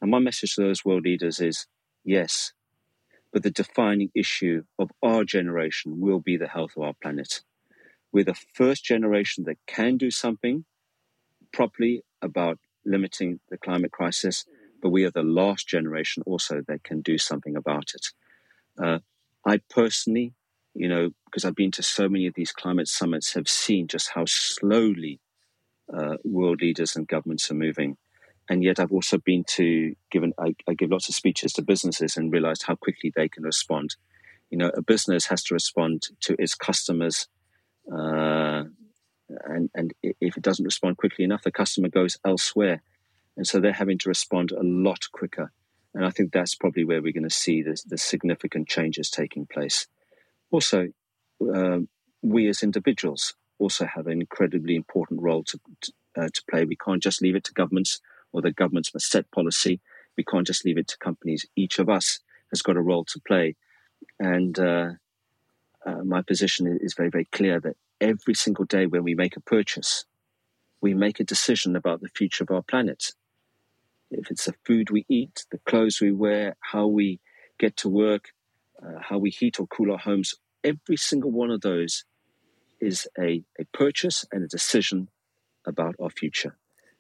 And my message to those world leaders is yes, but the defining issue of our generation will be the health of our planet. We're the first generation that can do something properly about limiting the climate crisis, but we are the last generation also that can do something about it. Uh, I personally, you know, because I've been to so many of these climate summits, have seen just how slowly uh, world leaders and governments are moving and yet I've also been to given I, I give lots of speeches to businesses and realized how quickly they can respond. You know, a business has to respond to its customers, uh, and and if it doesn't respond quickly enough, the customer goes elsewhere, and so they're having to respond a lot quicker. And I think that's probably where we're going to see the, the significant changes taking place. Also, uh, we as individuals also have an incredibly important role to to, uh, to play. We can't just leave it to governments or the governments must set policy. We can't just leave it to companies. Each of us has got a role to play. And uh, uh, my position is very, very clear that every single day when we make a purchase, we make a decision about the future of our planet. If it's the food we eat, the clothes we wear, how we get to work, uh, how we heat or cool our homes, every single one of those is a, a purchase and a decision about our future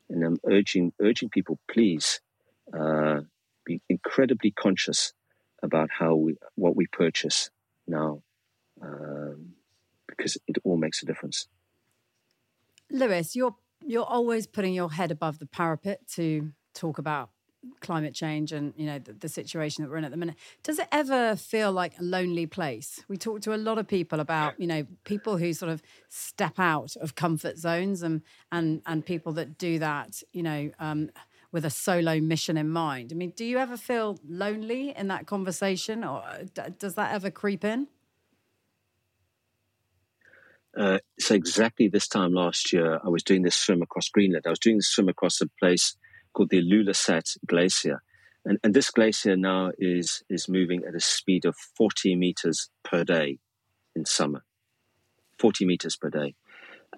and I'm urging urging people, please uh, be incredibly conscious about how we what we purchase now, um, because it all makes a difference. Lewis, you're you're always putting your head above the parapet to talk about climate change and you know the, the, situation that we're in at the minute. Does it ever feel like a lonely place? We talk to a lot of people about you know people who sort of step out of comfort zones and and and people that do that you know um, with a solo mission in mind. I mean do you ever feel lonely in that conversation or uh, does that ever creep in? Uh, so exactly this time last year, I was doing this swim across Greenland. I was doing this swim across a place called the Ilulissat Glacier. And, and this glacier now is, is moving at a speed of 40 meters per day in summer. 40 meters per day.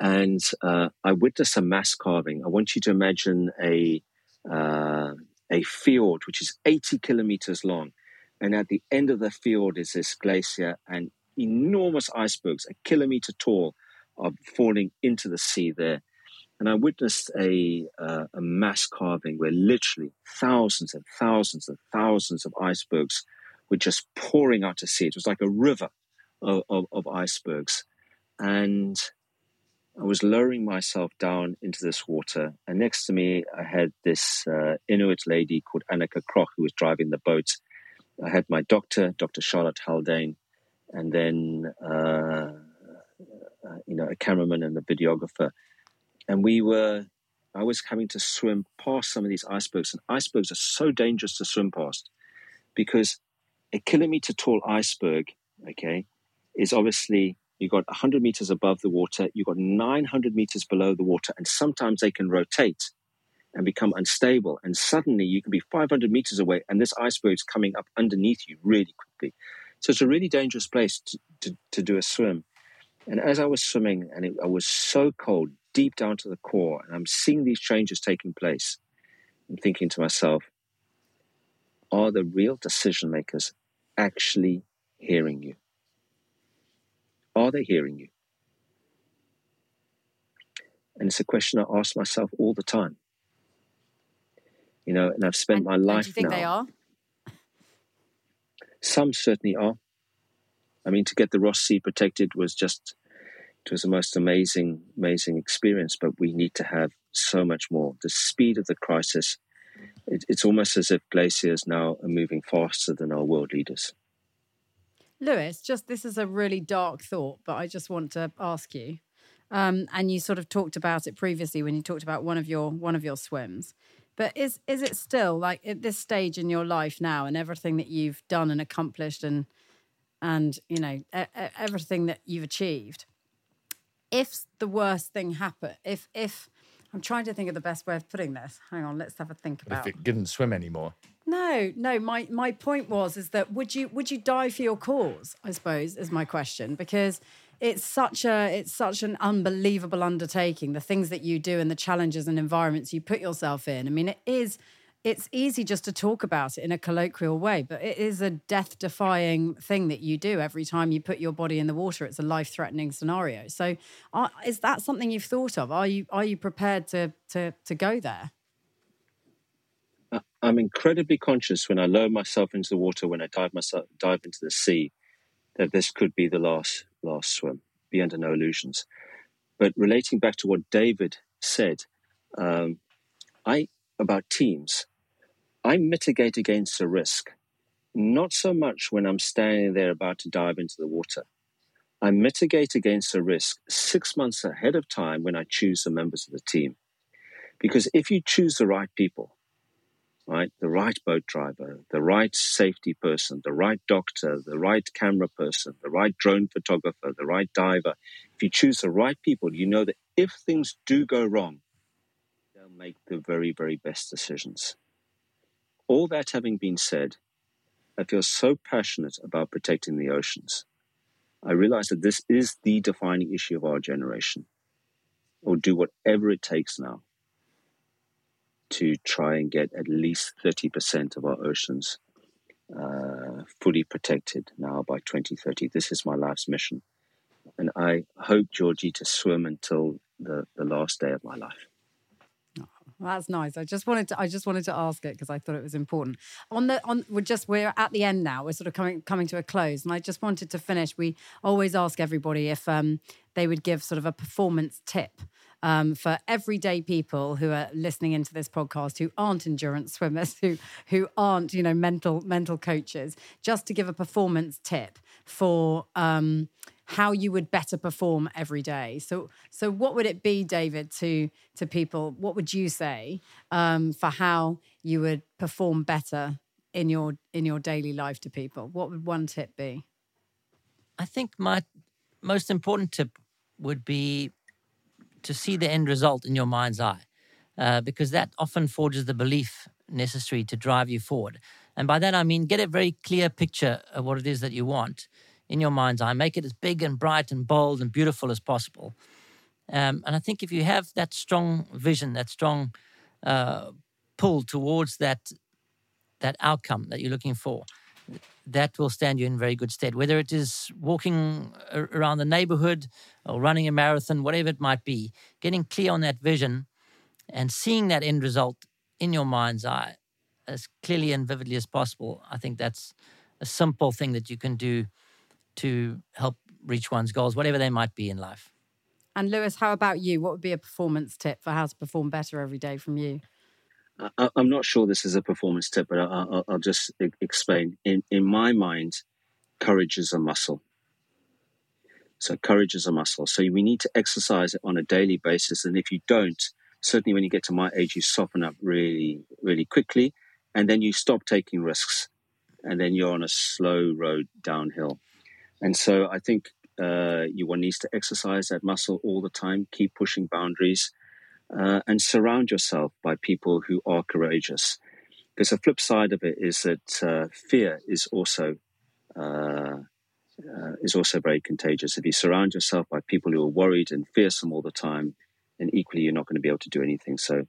And uh, I witnessed a mass calving. I want you to imagine a, uh, a fjord which is 80 kilometers long. And at the end of the fjord is this glacier, and enormous icebergs, a kilometer tall, are falling into the sea there and I witnessed a, uh, a mass calving where literally thousands and thousands and thousands of icebergs were just pouring out to sea. It was like a river of, of, of icebergs. And I was lowering myself down into this water. And next to me, I had this uh, Inuit lady called Annika Kroch who was driving the boat. I had my doctor, Dr. Charlotte Haldane, and then, uh, uh, you know, a cameraman and a videographer and we were I was having to swim past some of these icebergs, and icebergs are so dangerous to swim past because a kilometer tall iceberg, okay, is obviously you've got 100 meters above the water, you've got 900 meters below the water, and sometimes they can rotate and become unstable. And suddenly you can be 500 meters away, and this iceberg is coming up underneath you really quickly. So it's a really dangerous place to, to, to do a swim. And as I was swimming, and it, I was so cold, deep down to the core, and I'm seeing these changes taking place, I'm thinking to myself, are the real decision makers actually hearing you? Are they hearing you? And it's a question I ask myself all the time. You know, and I've spent And, my life do you think now. they are? Some certainly are. I mean, to get the Ross Sea protected was just, it was the most amazing, amazing experience, but we need to have so much more. The speed of the crisis, it, it's almost as if glaciers now are moving faster than our world leaders. Lewis, just this is a really dark thought, but I just want to ask you. Um, and you sort of talked about it previously when you talked about one of your one of your swims. But is is it still like at this stage in your life now, and everything that you've done and accomplished, and and you know everything that you've achieved? If the worst thing happened, if if I'm trying to think of the best way of putting this. Hang on, let's have a think But about. if it didn't swim anymore, No, no. My my point was is that would you would you die for your cause? I suppose is my question because it's such a it's such an unbelievable undertaking. The things that you do and the challenges and environments you put yourself in. I mean, it is. It's easy just to talk about it in a colloquial way, but it is a death defying thing that you do every time you put your body in the water. It's a life threatening scenario. So, are, is that something you've thought of? Are you are you prepared to to to go there? I- I'm incredibly conscious when I lower myself into the water, when I dive myself dive into the sea, that this could be the last last swim. Be under no illusions. But relating back to what David said, um, I about teams, I mitigate against the risk. Not so much when I'm standing there about to dive into the water. I mitigate against the risk six months ahead of time when I choose the members of the team. Because if you choose the right people, right? The right boat driver, the right safety person, the right doctor, the right camera person, the right drone photographer, the right diver. If you choose the right people, you know that if things do go wrong, they'll make the very, very best decisions. All that having been said, I feel so passionate about protecting the oceans. I realize that this is the defining issue of our generation. Or do whatever it takes now to try and get at least 30% of our oceans uh, fully protected now by 2030. This is my life's mission. And I hope, Georgie, to swim until the, the last day of my life. That's nice. I just wanted to. I just wanted to ask it because I thought it was important. On the on, we're just we're at the end now. We're sort of coming coming to a close, and I just wanted to finish. We always ask everybody if um, they would give sort of a performance tip um, for everyday people who are listening into this podcast who aren't endurance swimmers, who who aren't you know mental mental coaches, just to give a performance tip for. Um, how you would better perform every day. So, so what would it be, David, to to people? What would you say um, for how you would perform better in your in your daily life to people? What would one tip be? I think my most important tip would be to see the end result in your mind's eye, uh, because that often forges the belief necessary to drive you forward. And by that I mean get a very clear picture of what it is that you want in your mind's eye. Make it as big and bright and bold and beautiful as possible. Um, and I think if you have that strong vision, that strong uh, pull towards that that outcome that you're looking for, that will stand you in very good stead. Whether it is walking around the neighborhood or running a marathon, whatever it might be, getting clear on that vision and seeing that end result in your mind's eye as clearly and vividly as possible. I think that's a simple thing that you can do to help reach one's goals, whatever they might be in life. And Lewis, how about you? What would be a performance tip for how to perform better every day from you? I, I'm not sure this is a performance tip, but I, I, I'll just explain. In, in my mind, courage is a muscle. So, courage is a muscle. So, we need to exercise it on a daily basis. And if you don't, certainly when you get to my age, you soften up really, really quickly. And then you stop taking risks. and then you're on a slow road downhill. And so I think uh, you one needs to exercise that muscle all the time, keep pushing boundaries, uh, and surround yourself by people who are courageous. Because the flip side of it is that uh, fear is also uh, uh, is also very contagious. If you surround yourself by people who are worried and fearsome all the time, then equally you're not going to be able to do anything. So,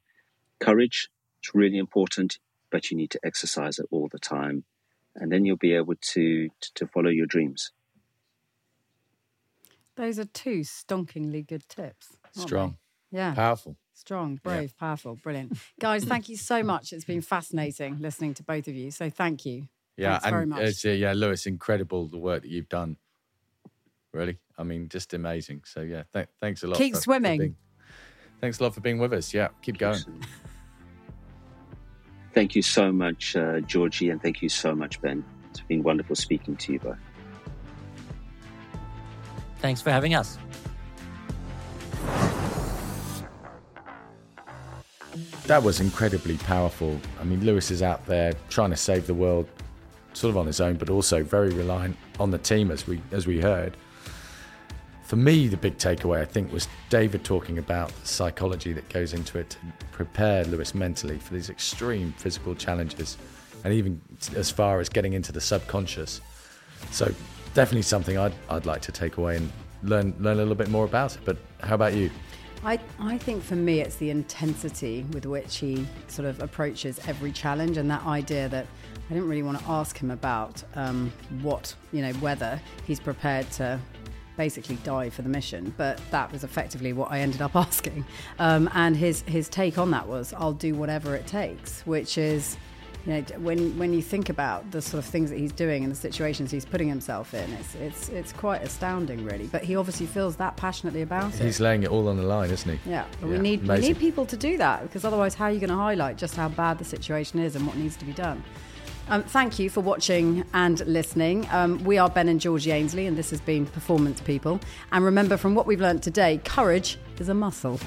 courage is really important, but you need to exercise it all the time, and then you'll be able to to, to follow your dreams. Those are two stonkingly good tips. Strong. They? Yeah. Powerful. Strong, brave, yeah. powerful, brilliant. Guys, thank you so much. It's been fascinating listening to both of you. So thank you. Yeah, Thanks and it's, uh, yeah, Lewis, incredible the work that you've done. Really, I mean, just amazing. So yeah, th- thanks a lot. Keep for, swimming. For being, thanks a lot for being with us. Yeah, keep going. Thank you so much, uh, Georgie, and thank you so much, Ben. It's been wonderful speaking to you both. Thanks for having us. That was incredibly powerful. I mean, Lewis is out there trying to save the world sort of on his own, but also very reliant on the team, as we as we heard. For me, the big takeaway I think was David talking about the psychology that goes into it to prepare Lewis mentally for these extreme physical challenges, and even as far as getting into the subconscious. So, definitely something I'd I'd like to take away and learn learn a little bit more about it. But how about you? I, I think for me, it's the intensity with which he sort of approaches every challenge and that idea that I didn't really want to ask him about um, what, you know, whether he's prepared to basically die for the mission. But that was effectively what I ended up asking. Um, and his, his take on that was, I'll do whatever it takes, which is, you know, when when you think about the sort of things that he's doing and the situations he's putting himself in, it's it's it's quite astounding, really. But he obviously feels that passionately about he's it. He's laying it all on the line, isn't he? Yeah, but yeah. we need Amazing. we need people to do that because otherwise, how are you going to highlight just how bad the situation is and what needs to be done? Um, thank you for watching and listening. Um, we are Ben and Georgie Ainsley, and this has been Performance People. And remember, from what we've learned today, courage is a muscle.